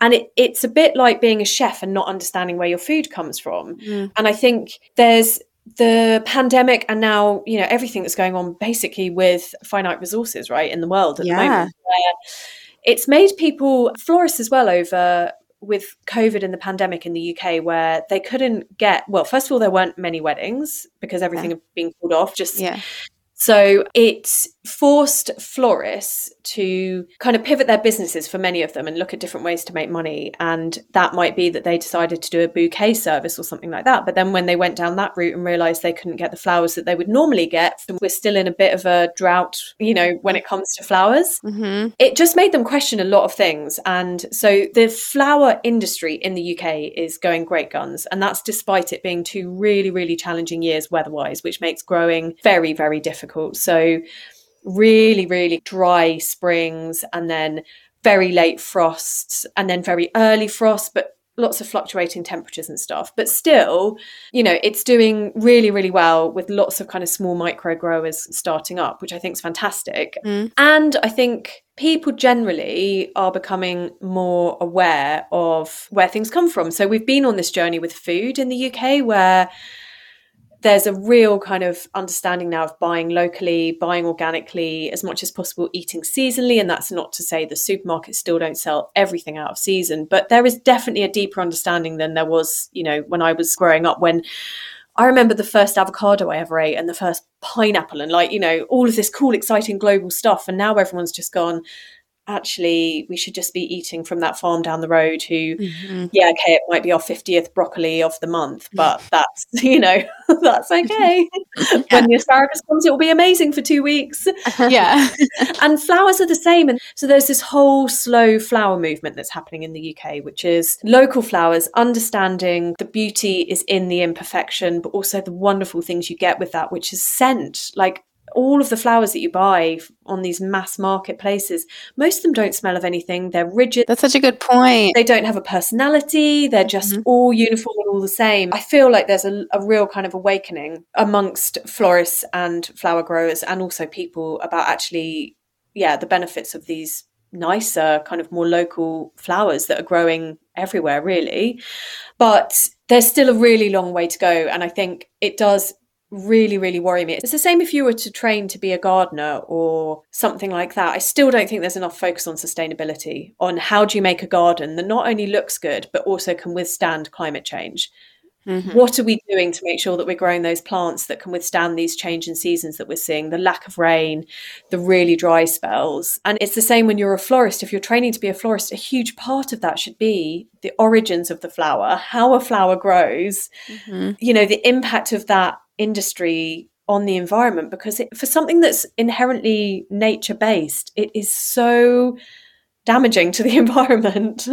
And it, it's a bit like being a chef and not understanding where your food comes from. Mm. And I think there's the pandemic and now you know everything that's going on basically with finite resources right in the world at yeah. the moment it's made people florists as well over with covid and the pandemic in the uk where they couldn't get well first of all there weren't many weddings because everything yeah. had been called off just yeah so it forced florists to kind of pivot their businesses for many of them and look at different ways to make money. And that might be that they decided to do a bouquet service or something like that. But then when they went down that route and realized they couldn't get the flowers that they would normally get, we're still in a bit of a drought, you know, when it comes to flowers. Mm-hmm. It just made them question a lot of things. And so the flower industry in the UK is going great guns. And that's despite it being two really, really challenging years weather wise, which makes growing very, very difficult. So, really, really dry springs and then very late frosts and then very early frosts, but lots of fluctuating temperatures and stuff. But still, you know, it's doing really, really well with lots of kind of small micro growers starting up, which I think is fantastic. Mm. And I think people generally are becoming more aware of where things come from. So we've been on this journey with food in the UK where there's a real kind of understanding now of buying locally, buying organically, as much as possible, eating seasonally. And that's not to say the supermarkets still don't sell everything out of season, but there is definitely a deeper understanding than there was, you know, when I was growing up. When I remember the first avocado I ever ate and the first pineapple, and like, you know, all of this cool, exciting global stuff. And now everyone's just gone, actually we should just be eating from that farm down the road who mm-hmm. yeah okay it might be our 50th broccoli of the month but that's you know that's okay. Yeah. when the asparagus comes it will be amazing for two weeks. Yeah. And flowers are the same and so there's this whole slow flower movement that's happening in the uk which is local flowers understanding the beauty is in the imperfection but also the wonderful things you get with that which is scent. Like all of the flowers that you buy on these mass marketplaces, most of them don't smell of anything. They're rigid. That's such a good point. They don't have a personality. They're just mm-hmm. all uniform and all the same. I feel like there's a, a, real kind of awakening amongst florists and flower growers and also people about actually, yeah, the benefits of these nicer, kind of more local flowers that are growing everywhere, really. But there's still a really long way to go. And I think it does really, really worry me. It's the same if you were to train to be a gardener or something like that. I still don't think there's enough focus on sustainability, on how do you make a garden that not only looks good, but also can withstand climate change. Mm-hmm. What are we doing to make sure that we're growing those plants that can withstand these change in seasons that we're seeing, the lack of rain, the really dry spells? And it's the same when you're a florist. If you're training to be a florist, a huge part of that should be the origins of the flower, how a flower grows, mm-hmm. you know, the impact of that industry on the environment because it, for something that's inherently nature based it is so damaging to the environment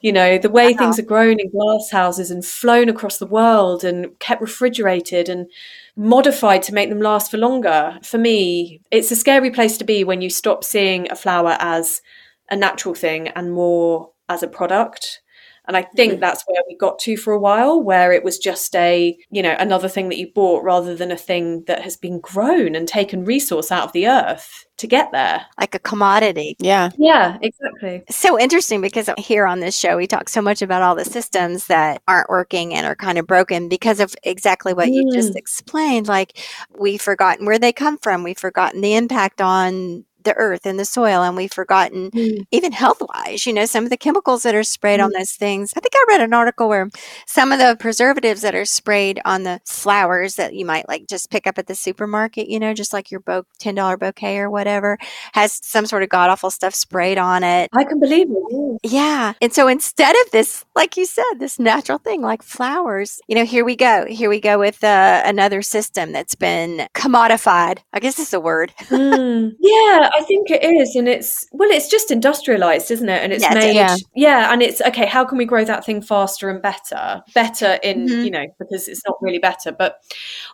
You know, the way wow. things are grown in glass houses and flown across the world and kept refrigerated and modified to make them last for longer. For me, it's a scary place to be when you stop seeing a flower as a natural thing and more as a product. And I think mm-hmm. that's where we got to for a while, where it was just a, you know, another thing that you bought rather than a thing that has been grown and taken resource out of the earth to get there. Like a commodity. Yeah. Yeah, exactly. So interesting because here on this show, we talk so much about all the systems that aren't working and are kind of broken because of exactly what mm. you just mm. explained. Like we've forgotten where they come from, we've forgotten the impact on the earth and the soil and we've forgotten mm. even health wise you know some of the chemicals that are sprayed mm. on those things i think i read an article where some of the preservatives that are sprayed on the flowers that you might like just pick up at the supermarket you know just like your bo- $10 bouquet or whatever has some sort of god awful stuff sprayed on it i can believe it yeah and so instead of this like you said this natural thing like flowers you know here we go here we go with uh, another system that's been commodified i guess it's a word mm. yeah I think it is, and it's well, it's just industrialized, isn't it? And it's yeah, made, yeah. yeah, and it's okay. How can we grow that thing faster and better? Better in mm-hmm. you know because it's not really better, but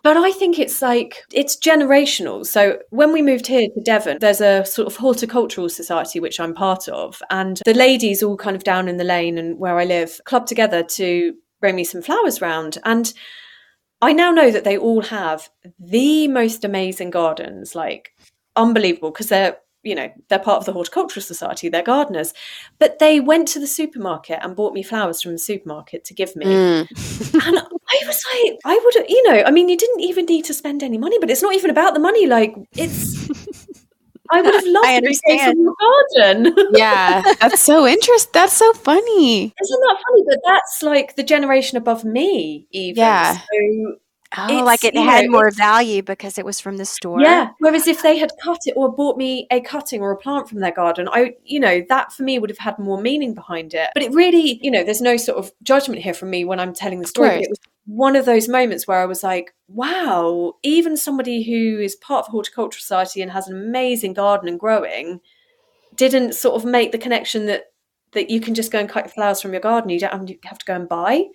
but I think it's like it's generational. So when we moved here to Devon, there's a sort of horticultural society which I'm part of, and the ladies all kind of down in the lane and where I live club together to bring me some flowers round and. I now know that they all have the most amazing gardens, like unbelievable because they're you know they're part of the horticultural society they're gardeners but they went to the supermarket and bought me flowers from the supermarket to give me mm. and i was like i would you know i mean you didn't even need to spend any money but it's not even about the money like it's I would have loved I understand. to from your garden. yeah, that's so interesting. That's so funny. Isn't that funny? But that's like the generation above me, even. Yeah. So Oh, like it had know, more value because it was from the store. Yeah. Whereas if they had cut it or bought me a cutting or a plant from their garden, I, you know, that for me would have had more meaning behind it. But it really, you know, there's no sort of judgment here from me when I'm telling the story. Right. It was one of those moments where I was like, wow, even somebody who is part of horticultural society and has an amazing garden and growing didn't sort of make the connection that that you can just go and cut flowers from your garden. You don't have to go and buy.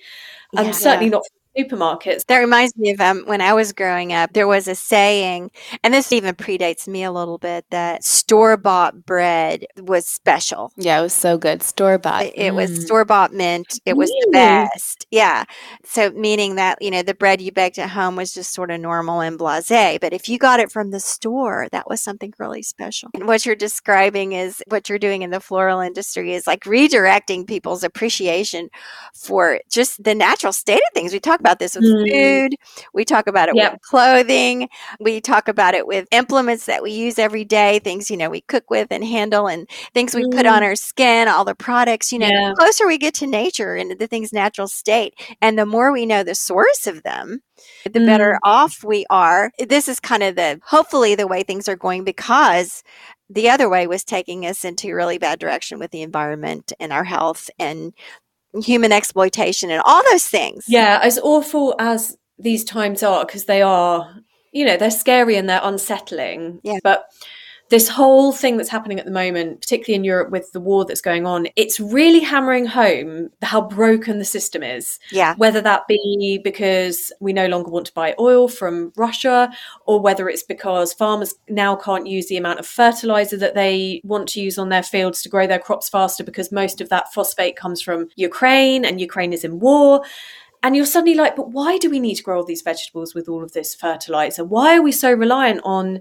And yeah, certainly yeah. not supermarkets. That reminds me of um, when I was growing up, there was a saying, and this even predates me a little bit, that store bought bread was special. Yeah, it was so good. Store bought. It, it mm. was store bought mint. It was mm. the best. Yeah. So, meaning that, you know, the bread you baked at home was just sort of normal and blase. But if you got it from the store, that was something really special. And what you're describing is what you're doing in the floral industry is like redirecting people's appreciation for just the natural state of things. We talk about about this with mm. food. We talk about it yep. with clothing. We talk about it with implements that we use every day, things, you know, we cook with and handle and things we mm. put on mm. our skin, all the products, you know, yeah. the closer we get to nature and the thing's natural state. And the more we know the source of them, the better mm. off we are. This is kind of the hopefully the way things are going because the other way was taking us into really bad direction with the environment and our health and human exploitation and all those things. Yeah, as awful as these times are, because they are, you know, they're scary and they're unsettling. Yeah. But this whole thing that's happening at the moment, particularly in Europe with the war that's going on, it's really hammering home how broken the system is. Yeah. Whether that be because we no longer want to buy oil from Russia, or whether it's because farmers now can't use the amount of fertilizer that they want to use on their fields to grow their crops faster because most of that phosphate comes from Ukraine and Ukraine is in war. And you're suddenly like, but why do we need to grow all these vegetables with all of this fertilizer? Why are we so reliant on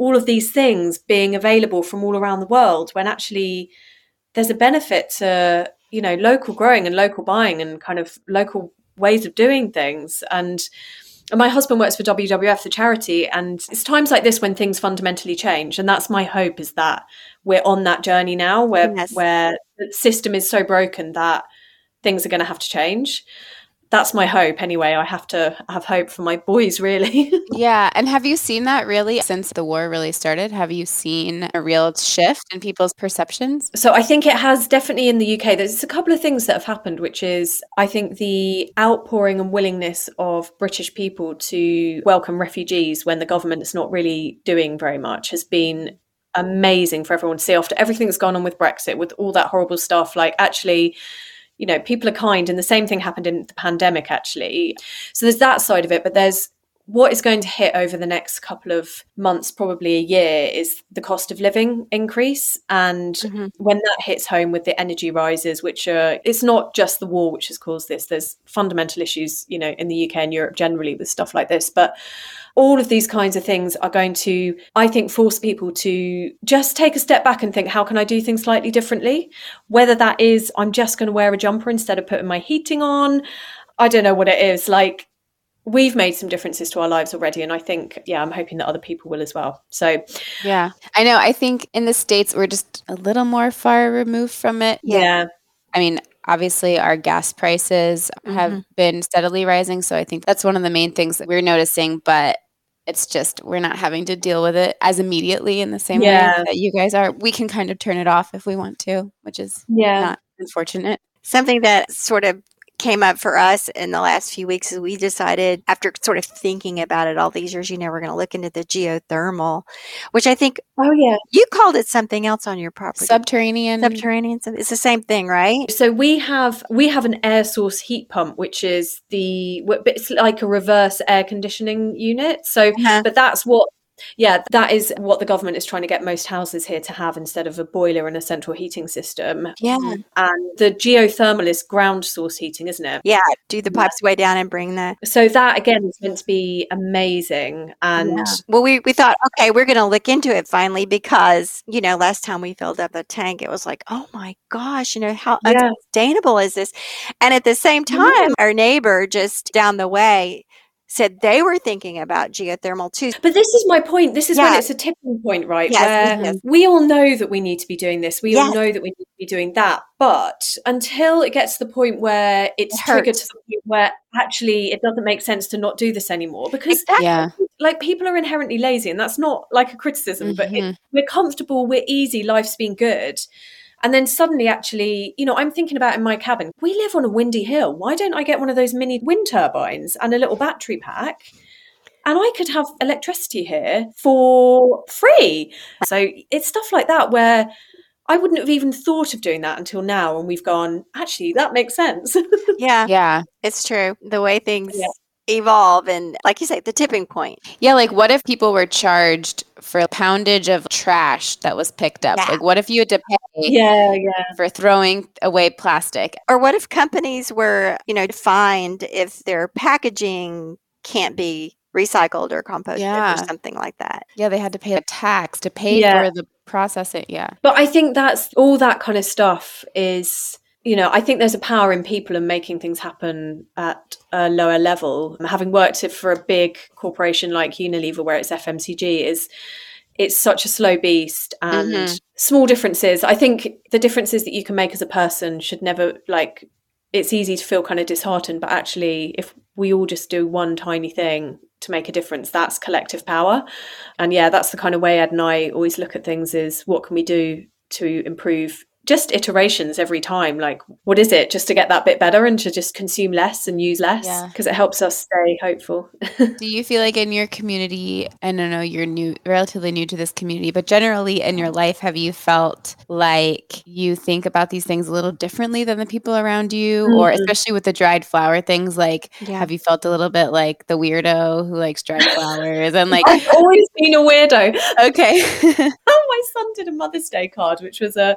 all of these things being available from all around the world when actually there's a benefit to you know local growing and local buying and kind of local ways of doing things and and my husband works for WWF, the charity, and it's times like this when things fundamentally change. And that's my hope is that we're on that journey now where yes. where the system is so broken that things are going to have to change that's my hope anyway. I have to have hope for my boys, really. yeah. And have you seen that really since the war really started? Have you seen a real shift in people's perceptions? So I think it has definitely in the UK. There's a couple of things that have happened, which is I think the outpouring and willingness of British people to welcome refugees when the government is not really doing very much has been amazing for everyone to see after everything that's gone on with Brexit, with all that horrible stuff. Like, actually, you know, people are kind. And the same thing happened in the pandemic, actually. So there's that side of it, but there's what is going to hit over the next couple of months, probably a year, is the cost of living increase. And mm-hmm. when that hits home with the energy rises, which are, it's not just the war which has caused this, there's fundamental issues, you know, in the UK and Europe generally with stuff like this. But all of these kinds of things are going to, I think, force people to just take a step back and think, how can I do things slightly differently? Whether that is, I'm just going to wear a jumper instead of putting my heating on. I don't know what it is. Like, we've made some differences to our lives already and i think yeah i'm hoping that other people will as well. So yeah. I know i think in the states we're just a little more far removed from it. Yeah. I mean obviously our gas prices mm-hmm. have been steadily rising so i think that's one of the main things that we're noticing but it's just we're not having to deal with it as immediately in the same yeah. way that you guys are. We can kind of turn it off if we want to which is yeah. not unfortunate. Something that sort of came up for us in the last few weeks is we decided after sort of thinking about it all these years you know we're going to look into the geothermal which i think oh yeah. you called it something else on your property. Subterranean. Subterranean it's the same thing right? So we have we have an air source heat pump which is the it's like a reverse air conditioning unit. So uh-huh. but that's what yeah, that is what the government is trying to get most houses here to have instead of a boiler and a central heating system. Yeah. And the geothermal is ground source heating, isn't it? Yeah. Do the pipes way down and bring the. So that again is meant to be amazing. And yeah. well, we, we thought, okay, we're going to look into it finally because, you know, last time we filled up the tank, it was like, oh my gosh, you know, how yeah. unsustainable is this? And at the same time, yeah. our neighbor just down the way said they were thinking about geothermal too. But this is my point. This is yeah. when it's a tipping point, right? Yes, Where yes. we all know that we need to be doing this. We yes. all know that we need to be doing that. But until it gets to the point where it's it triggered to the point where actually it doesn't make sense to not do this anymore because exactly. yeah. like people are inherently lazy and that's not like a criticism, mm-hmm. but it, we're comfortable, we're easy, life's been good. And then suddenly, actually, you know, I'm thinking about in my cabin, we live on a windy hill. Why don't I get one of those mini wind turbines and a little battery pack? And I could have electricity here for free. So it's stuff like that where I wouldn't have even thought of doing that until now. And we've gone, actually, that makes sense. yeah. Yeah. It's true. The way things yeah evolve and like you say the tipping point yeah like what if people were charged for poundage of trash that was picked up yeah. like what if you had to pay yeah yeah for throwing away plastic or what if companies were you know fined if their packaging can't be recycled or composted yeah. or something like that yeah they had to pay a tax to pay yeah. for the process it yeah but i think that's all that kind of stuff is you know, I think there's a power in people and making things happen at a lower level. Having worked for a big corporation like Unilever, where it's FMCG, is it's such a slow beast and mm-hmm. small differences. I think the differences that you can make as a person should never like. It's easy to feel kind of disheartened, but actually, if we all just do one tiny thing to make a difference, that's collective power. And yeah, that's the kind of way Ed and I always look at things: is what can we do to improve just iterations every time like what is it just to get that bit better and to just consume less and use less because yeah. it helps us stay hopeful do you feel like in your community and i don't know you're new relatively new to this community but generally in your life have you felt like you think about these things a little differently than the people around you mm-hmm. or especially with the dried flower things like yeah. have you felt a little bit like the weirdo who likes dried flowers and like i've always been a weirdo okay oh my son did a mother's day card which was a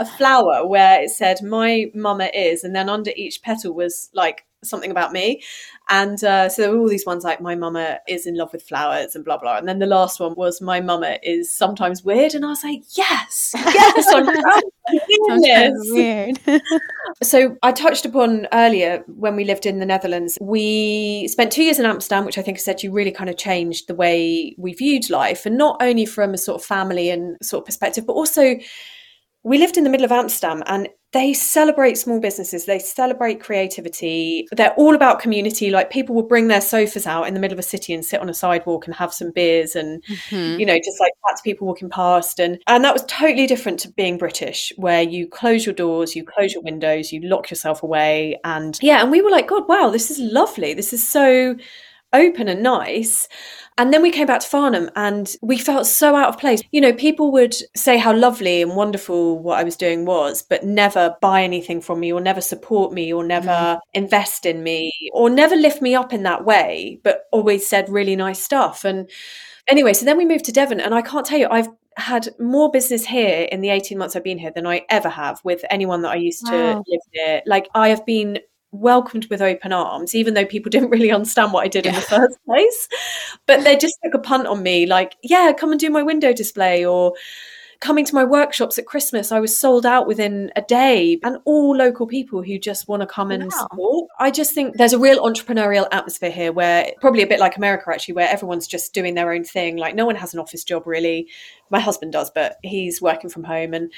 a flower where it said "My mama is," and then under each petal was like something about me. And uh, so there were all these ones like "My mama is in love with flowers" and blah blah. And then the last one was "My mama is sometimes weird," and I was like, "Yes, yes, I'm sometimes weird." so I touched upon earlier when we lived in the Netherlands. We spent two years in Amsterdam, which I think I said you really kind of changed the way we viewed life, and not only from a sort of family and sort of perspective, but also we lived in the middle of Amsterdam and they celebrate small businesses, they celebrate creativity. They're all about community. Like people will bring their sofas out in the middle of a city and sit on a sidewalk and have some beers and mm-hmm. you know, just like that's people walking past and and that was totally different to being British, where you close your doors, you close your windows, you lock yourself away and yeah, and we were like, God, wow, this is lovely. This is so open and nice. And then we came back to Farnham and we felt so out of place. You know, people would say how lovely and wonderful what I was doing was, but never buy anything from me or never support me or never mm. invest in me or never lift me up in that way, but always said really nice stuff. And anyway, so then we moved to Devon and I can't tell you, I've had more business here in the 18 months I've been here than I ever have with anyone that I used wow. to live near. Like I have been welcomed with open arms, even though people didn't really understand what I did yeah. in the first place. But they just took a punt on me, like, yeah, come and do my window display or coming to my workshops at Christmas, I was sold out within a day, and all local people who just want to come and wow. support. I just think there's a real entrepreneurial atmosphere here where probably a bit like America, actually, where everyone's just doing their own thing. Like, no one has an office job really. My husband does, but he's working from home. And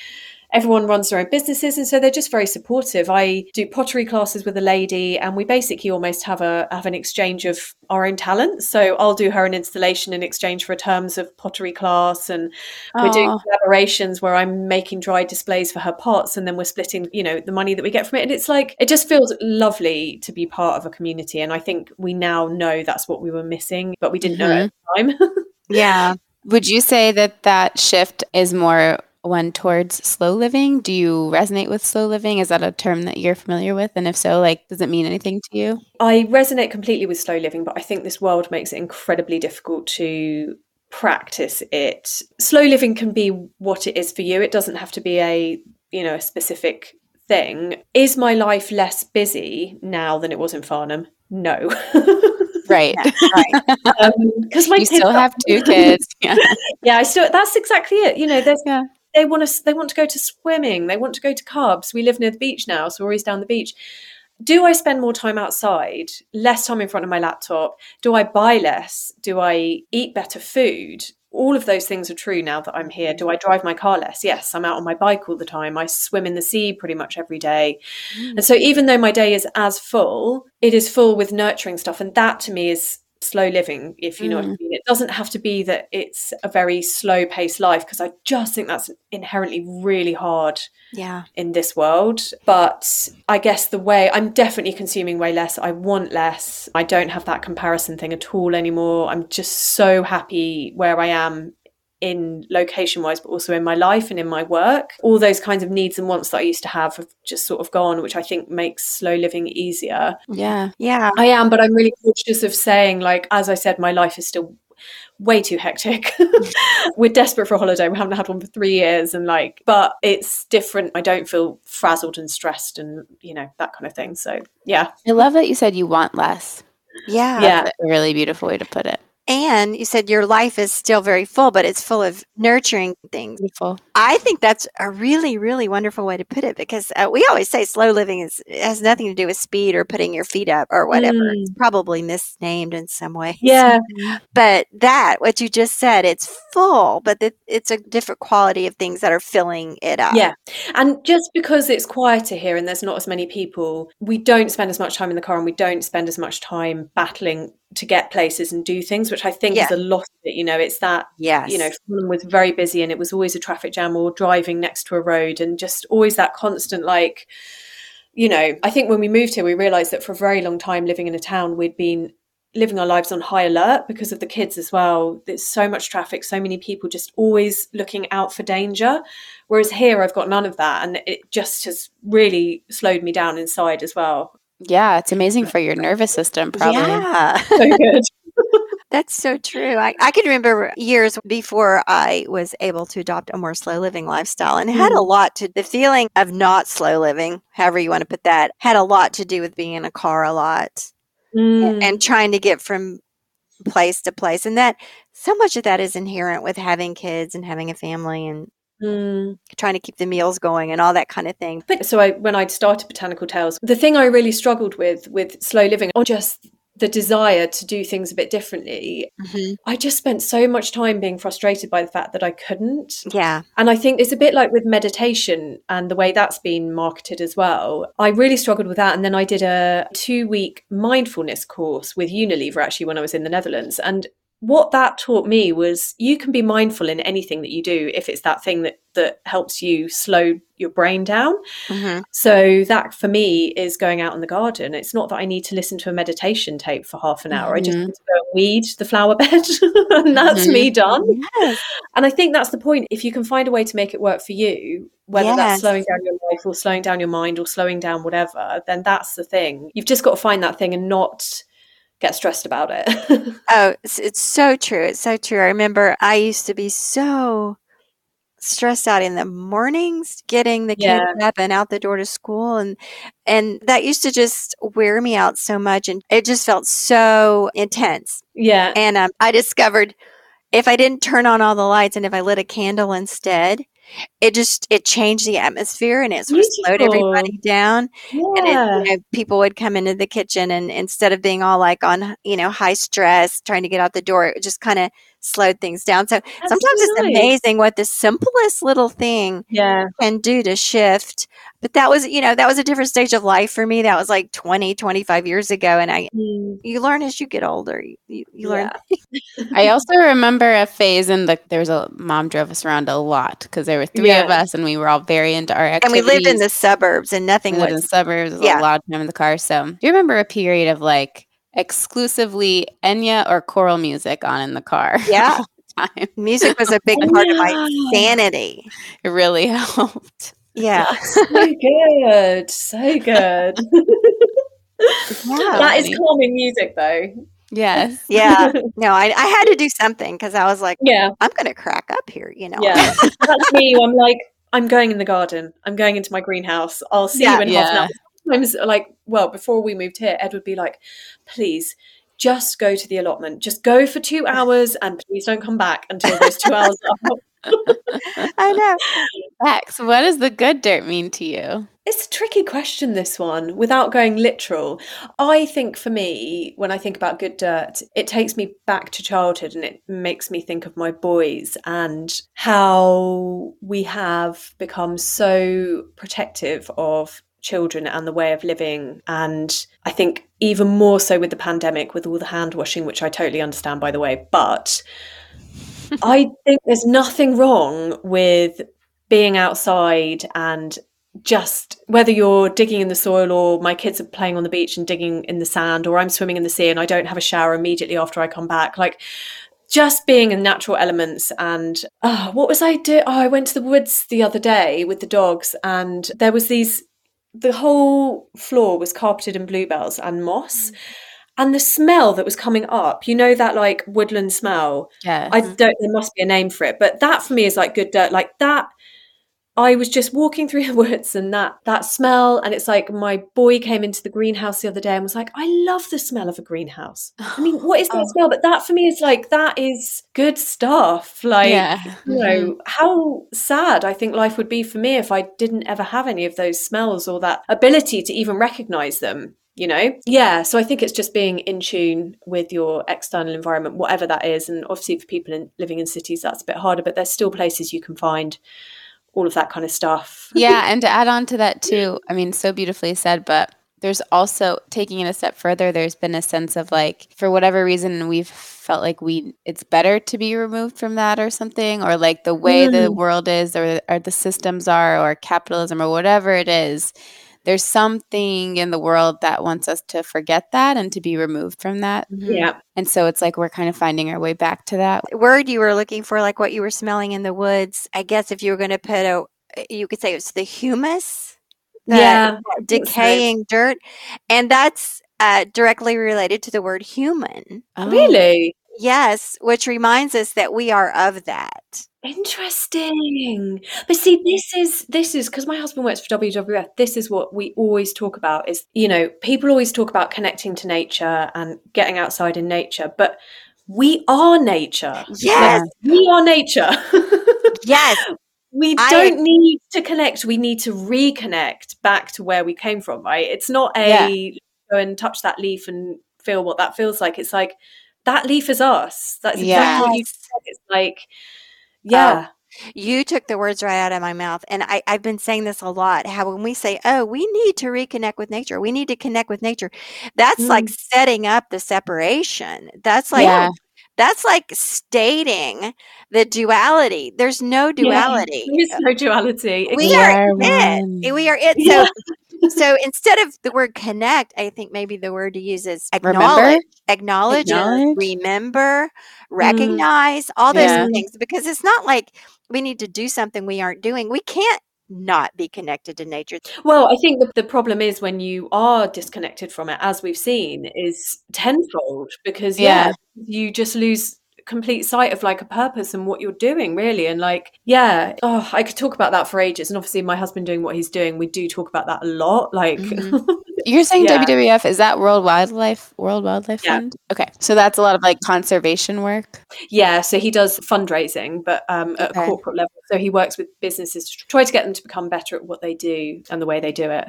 everyone runs their own businesses and so they're just very supportive. I do pottery classes with a lady and we basically almost have a have an exchange of our own talents. So i'll do her an installation in exchange for terms of pottery class and we're doing collaborations where i'm making dry displays for her pots and then we're splitting you know the money that we get from it. And it's like it just feels lovely to be part of a community and i think we now know that's what we were missing but we didn't mm-hmm. know at the time. Yeah. Would you say that that shift is more one towards slow living. Do you resonate with slow living? Is that a term that you're familiar with? And if so, like, does it mean anything to you? I resonate completely with slow living, but I think this world makes it incredibly difficult to practice it. Slow living can be what it is for you. It doesn't have to be a, you know, a specific thing. Is my life less busy now than it was in Farnham? No. right right because um, my you still have two kids yeah yeah i still that's exactly it you know there's yeah they want to they want to go to swimming they want to go to cubs we live near the beach now so we're always down the beach do i spend more time outside less time in front of my laptop do i buy less do i eat better food all of those things are true now that I'm here. Do I drive my car less? Yes, I'm out on my bike all the time. I swim in the sea pretty much every day. Mm. And so even though my day is as full, it is full with nurturing stuff. And that to me is slow living, if you know mm. what I mm. mean. It doesn't have to be that it's a very slow paced life because I just think that's inherently really hard yeah. in this world. But I guess the way I'm definitely consuming way less. I want less. I don't have that comparison thing at all anymore. I'm just so happy where I am in location wise, but also in my life and in my work. All those kinds of needs and wants that I used to have have just sort of gone, which I think makes slow living easier. Yeah. Yeah. I am, but I'm really cautious of saying, like, as I said, my life is still way too hectic. We're desperate for a holiday. We haven't had one for three years and like, but it's different. I don't feel frazzled and stressed and, you know, that kind of thing. So yeah. I love that you said you want less. Yeah. Yeah. Really beautiful way to put it. And you said your life is still very full, but it's full of nurturing things. Beautiful. I think that's a really, really wonderful way to put it because uh, we always say slow living is has nothing to do with speed or putting your feet up or whatever. Mm. It's probably misnamed in some way. Yeah. but that, what you just said, it's full, but it, it's a different quality of things that are filling it up. Yeah. And just because it's quieter here and there's not as many people, we don't spend as much time in the car and we don't spend as much time battling to get places and do things, which I think yeah. is a lot of it. You know, it's that, yes. you know, Fulham was very busy and it was always a traffic jam or driving next to a road and just always that constant, like, you know, I think when we moved here, we realized that for a very long time living in a town, we'd been living our lives on high alert because of the kids as well. There's so much traffic, so many people just always looking out for danger. Whereas here, I've got none of that. And it just has really slowed me down inside as well. Yeah, it's amazing for your nervous system, probably. Yeah. so good. That's so true. I, I can remember years before I was able to adopt a more slow living lifestyle and it had a mm. lot to the feeling of not slow living, however you want to put that, had a lot to do with being in a car a lot mm. and, and trying to get from place to place. And that so much of that is inherent with having kids and having a family and Mm. trying to keep the meals going and all that kind of thing. But so I, when I'd started Botanical Tales, the thing I really struggled with with slow living, or just the desire to do things a bit differently, mm-hmm. I just spent so much time being frustrated by the fact that I couldn't. Yeah. And I think it's a bit like with meditation and the way that's been marketed as well. I really struggled with that. And then I did a two week mindfulness course with Unilever actually when I was in the Netherlands. And what that taught me was you can be mindful in anything that you do if it's that thing that that helps you slow your brain down. Mm-hmm. So that for me is going out in the garden. It's not that I need to listen to a meditation tape for half an hour. I just Mhm. need to go weed the flower bed and that's Mhm. me done. Yes. And I think that's the point. If you can find a way to make it work for you, whether Yes. that's slowing down your life or slowing down your mind or slowing down whatever, then that's the thing. You've just got to find that thing and not get stressed about it. Oh, it's, it's so true. It's so true. I remember I used to be so stressed out in the mornings getting the kids Yeah. up and out the door to school and and that used to just wear me out so much and it just felt so intense yeah. and um, i discovered if i didn't turn on all the lights and if i lit a candle instead it just it changed the atmosphere and it sort of slowed everybody down and it, Yeah. you know, people would come into the kitchen and instead of being all like on you know high stress trying to get out the door it just kind of slowed things down so sometimes so it's amazing what the simplest little thing Yeah. can do to shift but that was you know that was a different stage of life for me that was like 20 25 years ago and i Mm. you learn as you get older you, you, you learn I also remember a phase in the there was a mom drove us around a lot because there were three of us and we were all very into our and we lived in the suburbs and nothing we lived in the suburbs. yeah. A lot of time in the car. So do you remember a period of like exclusively Enya or choral music on in the car? Yeah. time. music was a big part of my sanity It really helped. Yeah so good. So good. Yeah. that is calming music though. Yes. yeah no I, I had to do something because i was like Yeah. i'm gonna crack up here you know Yeah. That's me. I'm like, I'm going in the garden. I'm going into my greenhouse. I'll see Yeah. you in half an Yeah. hour. Sometimes like, well, before we moved here, Ed would be like, please just go to the allotment. Just go for two hours and please don't come back until those two hours are up. I know Max, what does the good dirt mean to you? It's a tricky question, this one, without going literal. I think for me, when I think about good dirt, it takes me back to childhood and it makes me think of my boys and how we have become so protective of children and the way of living. And I think even more so with the pandemic, with all the hand washing, which I totally understand, by the way. But I think there's nothing wrong with being outside and just whether you're digging in the soil or my kids are playing on the beach and digging in the sand or I'm swimming in the sea and I don't have a shower immediately after I come back like just being in natural elements and oh, what was I doing? oh I went to the woods the other day with the dogs and there was these the whole floor was carpeted in bluebells and moss mm. And the smell that was coming up you know that like woodland smell yeah I mm-hmm. don't. There must be a name for it, but that for me is like good dirt. Like that. I was just walking through the woods and that that smell, and it's like my boy came into the greenhouse the other day and was like, "I love the smell of a greenhouse." I mean, what is that Oh. smell? But that for me is like that is good stuff. Like yeah. you know, mm-hmm. how sad I think life would be for me if I didn't ever have any of those smells or that ability to even recognize them. You know, yeah. So I think it's just being in tune with your external environment, whatever that is. And obviously, for people in, living in cities, that's a bit harder. But there's still places you can find all of that kind of stuff. yeah, and to add on to that too, I mean, so beautifully said, but there's also taking it a step further, there's been a sense of like, for whatever reason, we've felt like we it's better to be removed from that or something, or like the way the Mm. world is or, or the systems are or capitalism or whatever it is. There's something in the world that wants us to forget that and to be removed from that. Yeah. And so it's like we're kind of finding our way back to that. word you were looking for, like what you were smelling in the woods. I guess if you were going to put a, you could say it's the humus, the Yeah. I think so. decaying dirt, and that's uh, directly related to the word human. Oh, Really Yes, which reminds us that we are of that. Interesting. But see, this is this is because my husband works for WWF. This is what we always talk about. Is you know people always talk about connecting to nature and getting outside in nature, but we are nature. Yes, We are nature. yes, we don't need to connect. We need to reconnect back to where we came from, right? It's not a go and touch that leaf and feel what that feels like. It's like that leaf is us. That's exactly what you said. It's like, yeah. You took the words right out of my mouth. And I, I've been saying this a lot how when we say, oh, we need to reconnect with nature, we need to connect with nature, that's like Mm. setting up the separation. That's like Yeah. that's like stating the duality. There's no duality. There is no duality. We We are are it. We are it. Yeah. So, so instead of the word connect, I think maybe the word to use is acknowledge, acknowledge, Acknowledge. remember, mm. recognize, all those Yeah. things. Because it's not like we need to do something we aren't doing. We can't not be connected to nature. Well, I think the, the problem is when you are disconnected from it, as we've seen, is tenfold because yeah, Yeah. you just lose complete sight of like a purpose and what you're doing really and like yeah oh i could talk about that for ages and obviously my husband doing what he's doing we do talk about that a lot like Mhm. You're saying Yeah. WWF is that World Wildlife World Wildlife Yeah. Fund? Okay, so that's a lot of like conservation work. yeah so he does fundraising but um at Okay. a corporate level so he works with businesses to try to get them to become better at what they do and the way they do it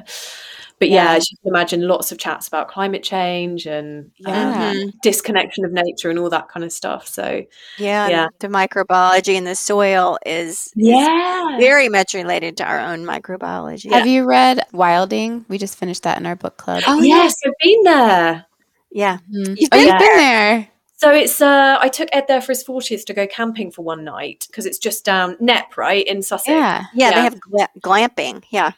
but yeah, Yeah. as you can imagine lots of chats about climate change and Yeah. um, disconnection of nature and all that kind of stuff so Yeah. Yeah. The microbiology in the soil is, is yeah very much related to our own microbiology. Have you read Wilding? We just finished that in our book club. Oh, yes i've been there Yeah. Mhm. You've Oh, been you've been there. So it's uh I took Ed there for his 40th to go camping for one night because it's just down Knepp, right, in Sussex. Yeah. Yeah, they have gla- glamping. Yeah.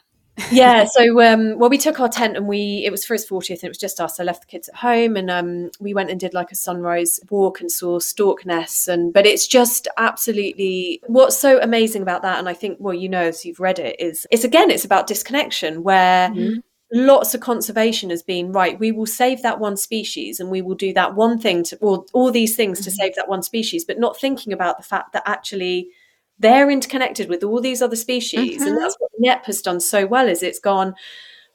Yeah so um well we took our tent and we it was for his 40th and it was just us i left the kids at home and um we went and did like a sunrise walk and saw stork nests and but it's just absolutely what's so amazing about that and i think well you know as you've read it is it's again it's about disconnection where Mhm. lots of conservation has been right we will save that one species and we will do that one thing to or all these things to Mhm. save that one species but not thinking about the fact that actually they're interconnected with all these other species and Mhm. that's what Knepp has done so well is it's gone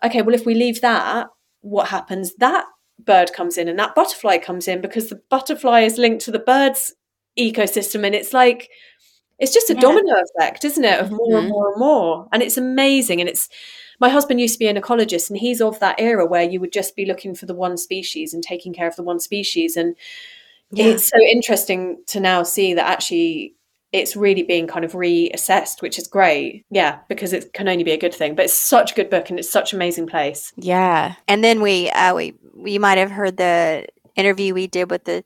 okay well if we leave that what happens that bird comes in and that butterfly comes in because the butterfly is linked to the bird's ecosystem and it's like it's just a Yeah. domino effect isn't it of more and Mhm. more and more and it's amazing and it's my husband used to be an ecologist and he's of that era where you would just be looking for the one species and taking care of the one species and Yeah. it's so interesting to now see that actually it's really being kind of reassessed which is great yeah because it can only be a good thing but it's such a good book and it's such an amazing place Yeah. And then we, uh, we, you might have heard the interview we did with the,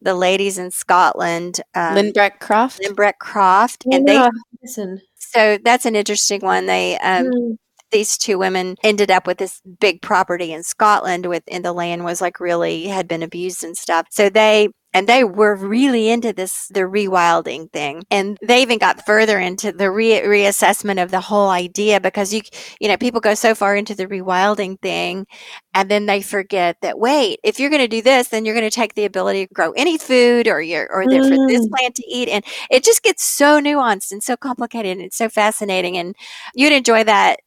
the ladies in Scotland, um, Lynbreck Croft. Lynbreck Croft, and they. listen So that's an interesting one. They, um, Mm. these two women ended up with this big property in Scotland with and the land was like really had been abused and stuff. So they and they were really into this the rewilding thing. And they even got further into the re- reassessment of the whole idea because you you know people go so far into the rewilding thing and then they forget that wait if you're going to do this then you're going to take the ability to grow any food or you're or there for this Mm. plant to eat. And it just gets so nuanced and so complicated and it's so fascinating. And you'd enjoy that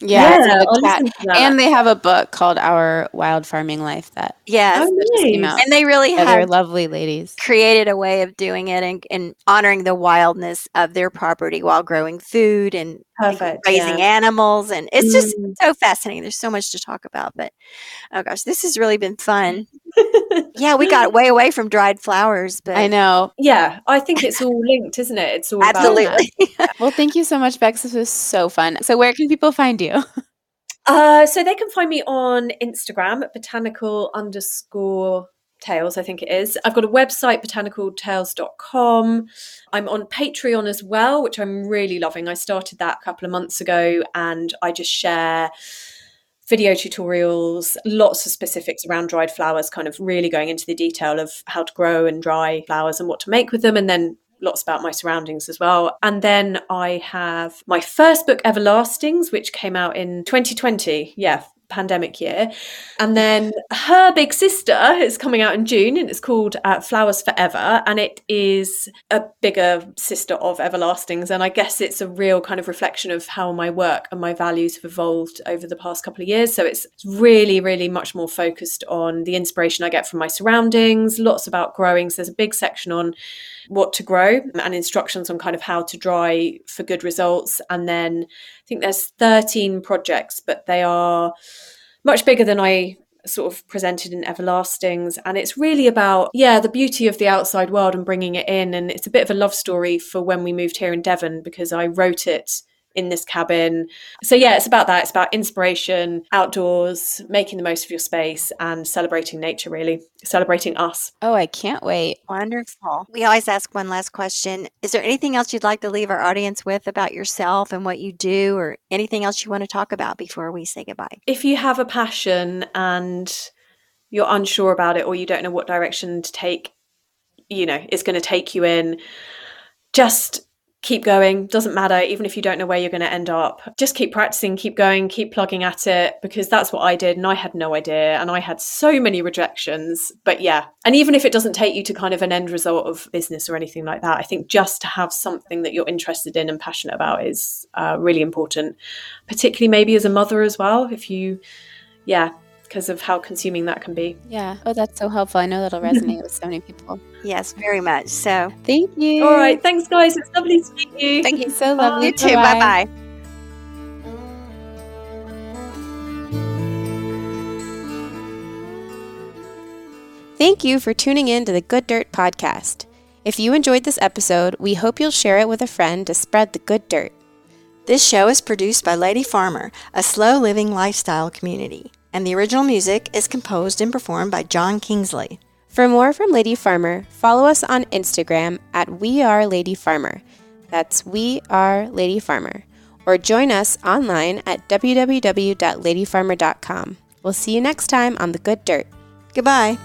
Yeah. yeah in the I'll chat. listen to that. And they have a book called Our Wild Farming Life that yes Oh, that just came nice. out. and they really Yeah, they're have lovely ladies. created a way of doing it and, and honoring the wildness of their property while growing food and perfect raising yeah. animals and it's just Mm. so fascinating there's so much to talk about but oh gosh this has really been fun yeah we got way away from dried flowers but I know. yeah i think it's all linked isn't it it's all about absolutely Well, thank you so much, Bex. This was so fun. So, where can people find you? Uh, so they can find me on Instagram at botanical underscore tales, I think it is. I've got a website, botanicaltales.com. I'm on Patreon as well, which I'm really loving. I started that a couple of months ago and I just share video tutorials, lots of specifics around dried flowers, kind of really going into the detail of how to grow and dry flowers and what to make with them, and then lots about my surroundings as well. And then I have my first book, Everlastings, which came out in 2020. Yeah. Pandemic year, and then her big sister is coming out in June, and it's called uh, Flowers Forever, and it is a bigger sister of Everlastings, and I guess it's a real kind of reflection of how my work and my values have evolved over the past couple of years. So it's really, really much more focused on the inspiration I get from my surroundings, lots about growing. So there's a big section on what to grow and instructions on kind of how to dry for good results. And then I think there's 13 projects, but they are much bigger than I sort of presented in Everlastings. And it's really about, yeah, the beauty of the outside world and bringing it in. And it's a bit of a love story for when we moved here in Devon because I wrote it in this cabin. So, yeah, it's about that. It's about inspiration, outdoors, making the most of your space, and celebrating nature, really, celebrating us. Oh, I can't wait. Wonderful. We always ask one last question. Is there anything else you'd like to leave our audience with about yourself and what you do, or anything else you want to talk about before we say goodbye? If you have a passion and you're unsure about it or you don't know what direction to take, you know, it's going to take you in, just keep going doesn't matter even if you don't know where you're going to end up. Just keep practicing keep going keep plugging at it because that's what i did and i had no idea and i had so many rejections. But yeah and even if it doesn't take you to kind of an end result of business or anything like that i think just to have something that you're interested in and passionate about is uh, really important particularly maybe as a mother as well if you yeah because of how consuming that can be. Yeah. Oh, that's so helpful. I know that'll resonate with so many people. Yes, very much. So, thank you. All right. Thanks, guys. It's lovely to meet you. Thank you. So lovely. You too. Bye bye. Thank you for tuning in to the Good Dirt podcast. If you enjoyed this episode, we hope you'll share it with a friend to spread the good dirt. This show is produced by Lady Farmer, a slow living lifestyle community and the original music is composed and performed by John Kingsley. For more from Lady Farmer, follow us on Instagram at We Are Lady Farmer. That's We Are Lady Farmer. Or join us online at www.ladyfarmer.com. We'll see you next time on The Good Dirt. Goodbye.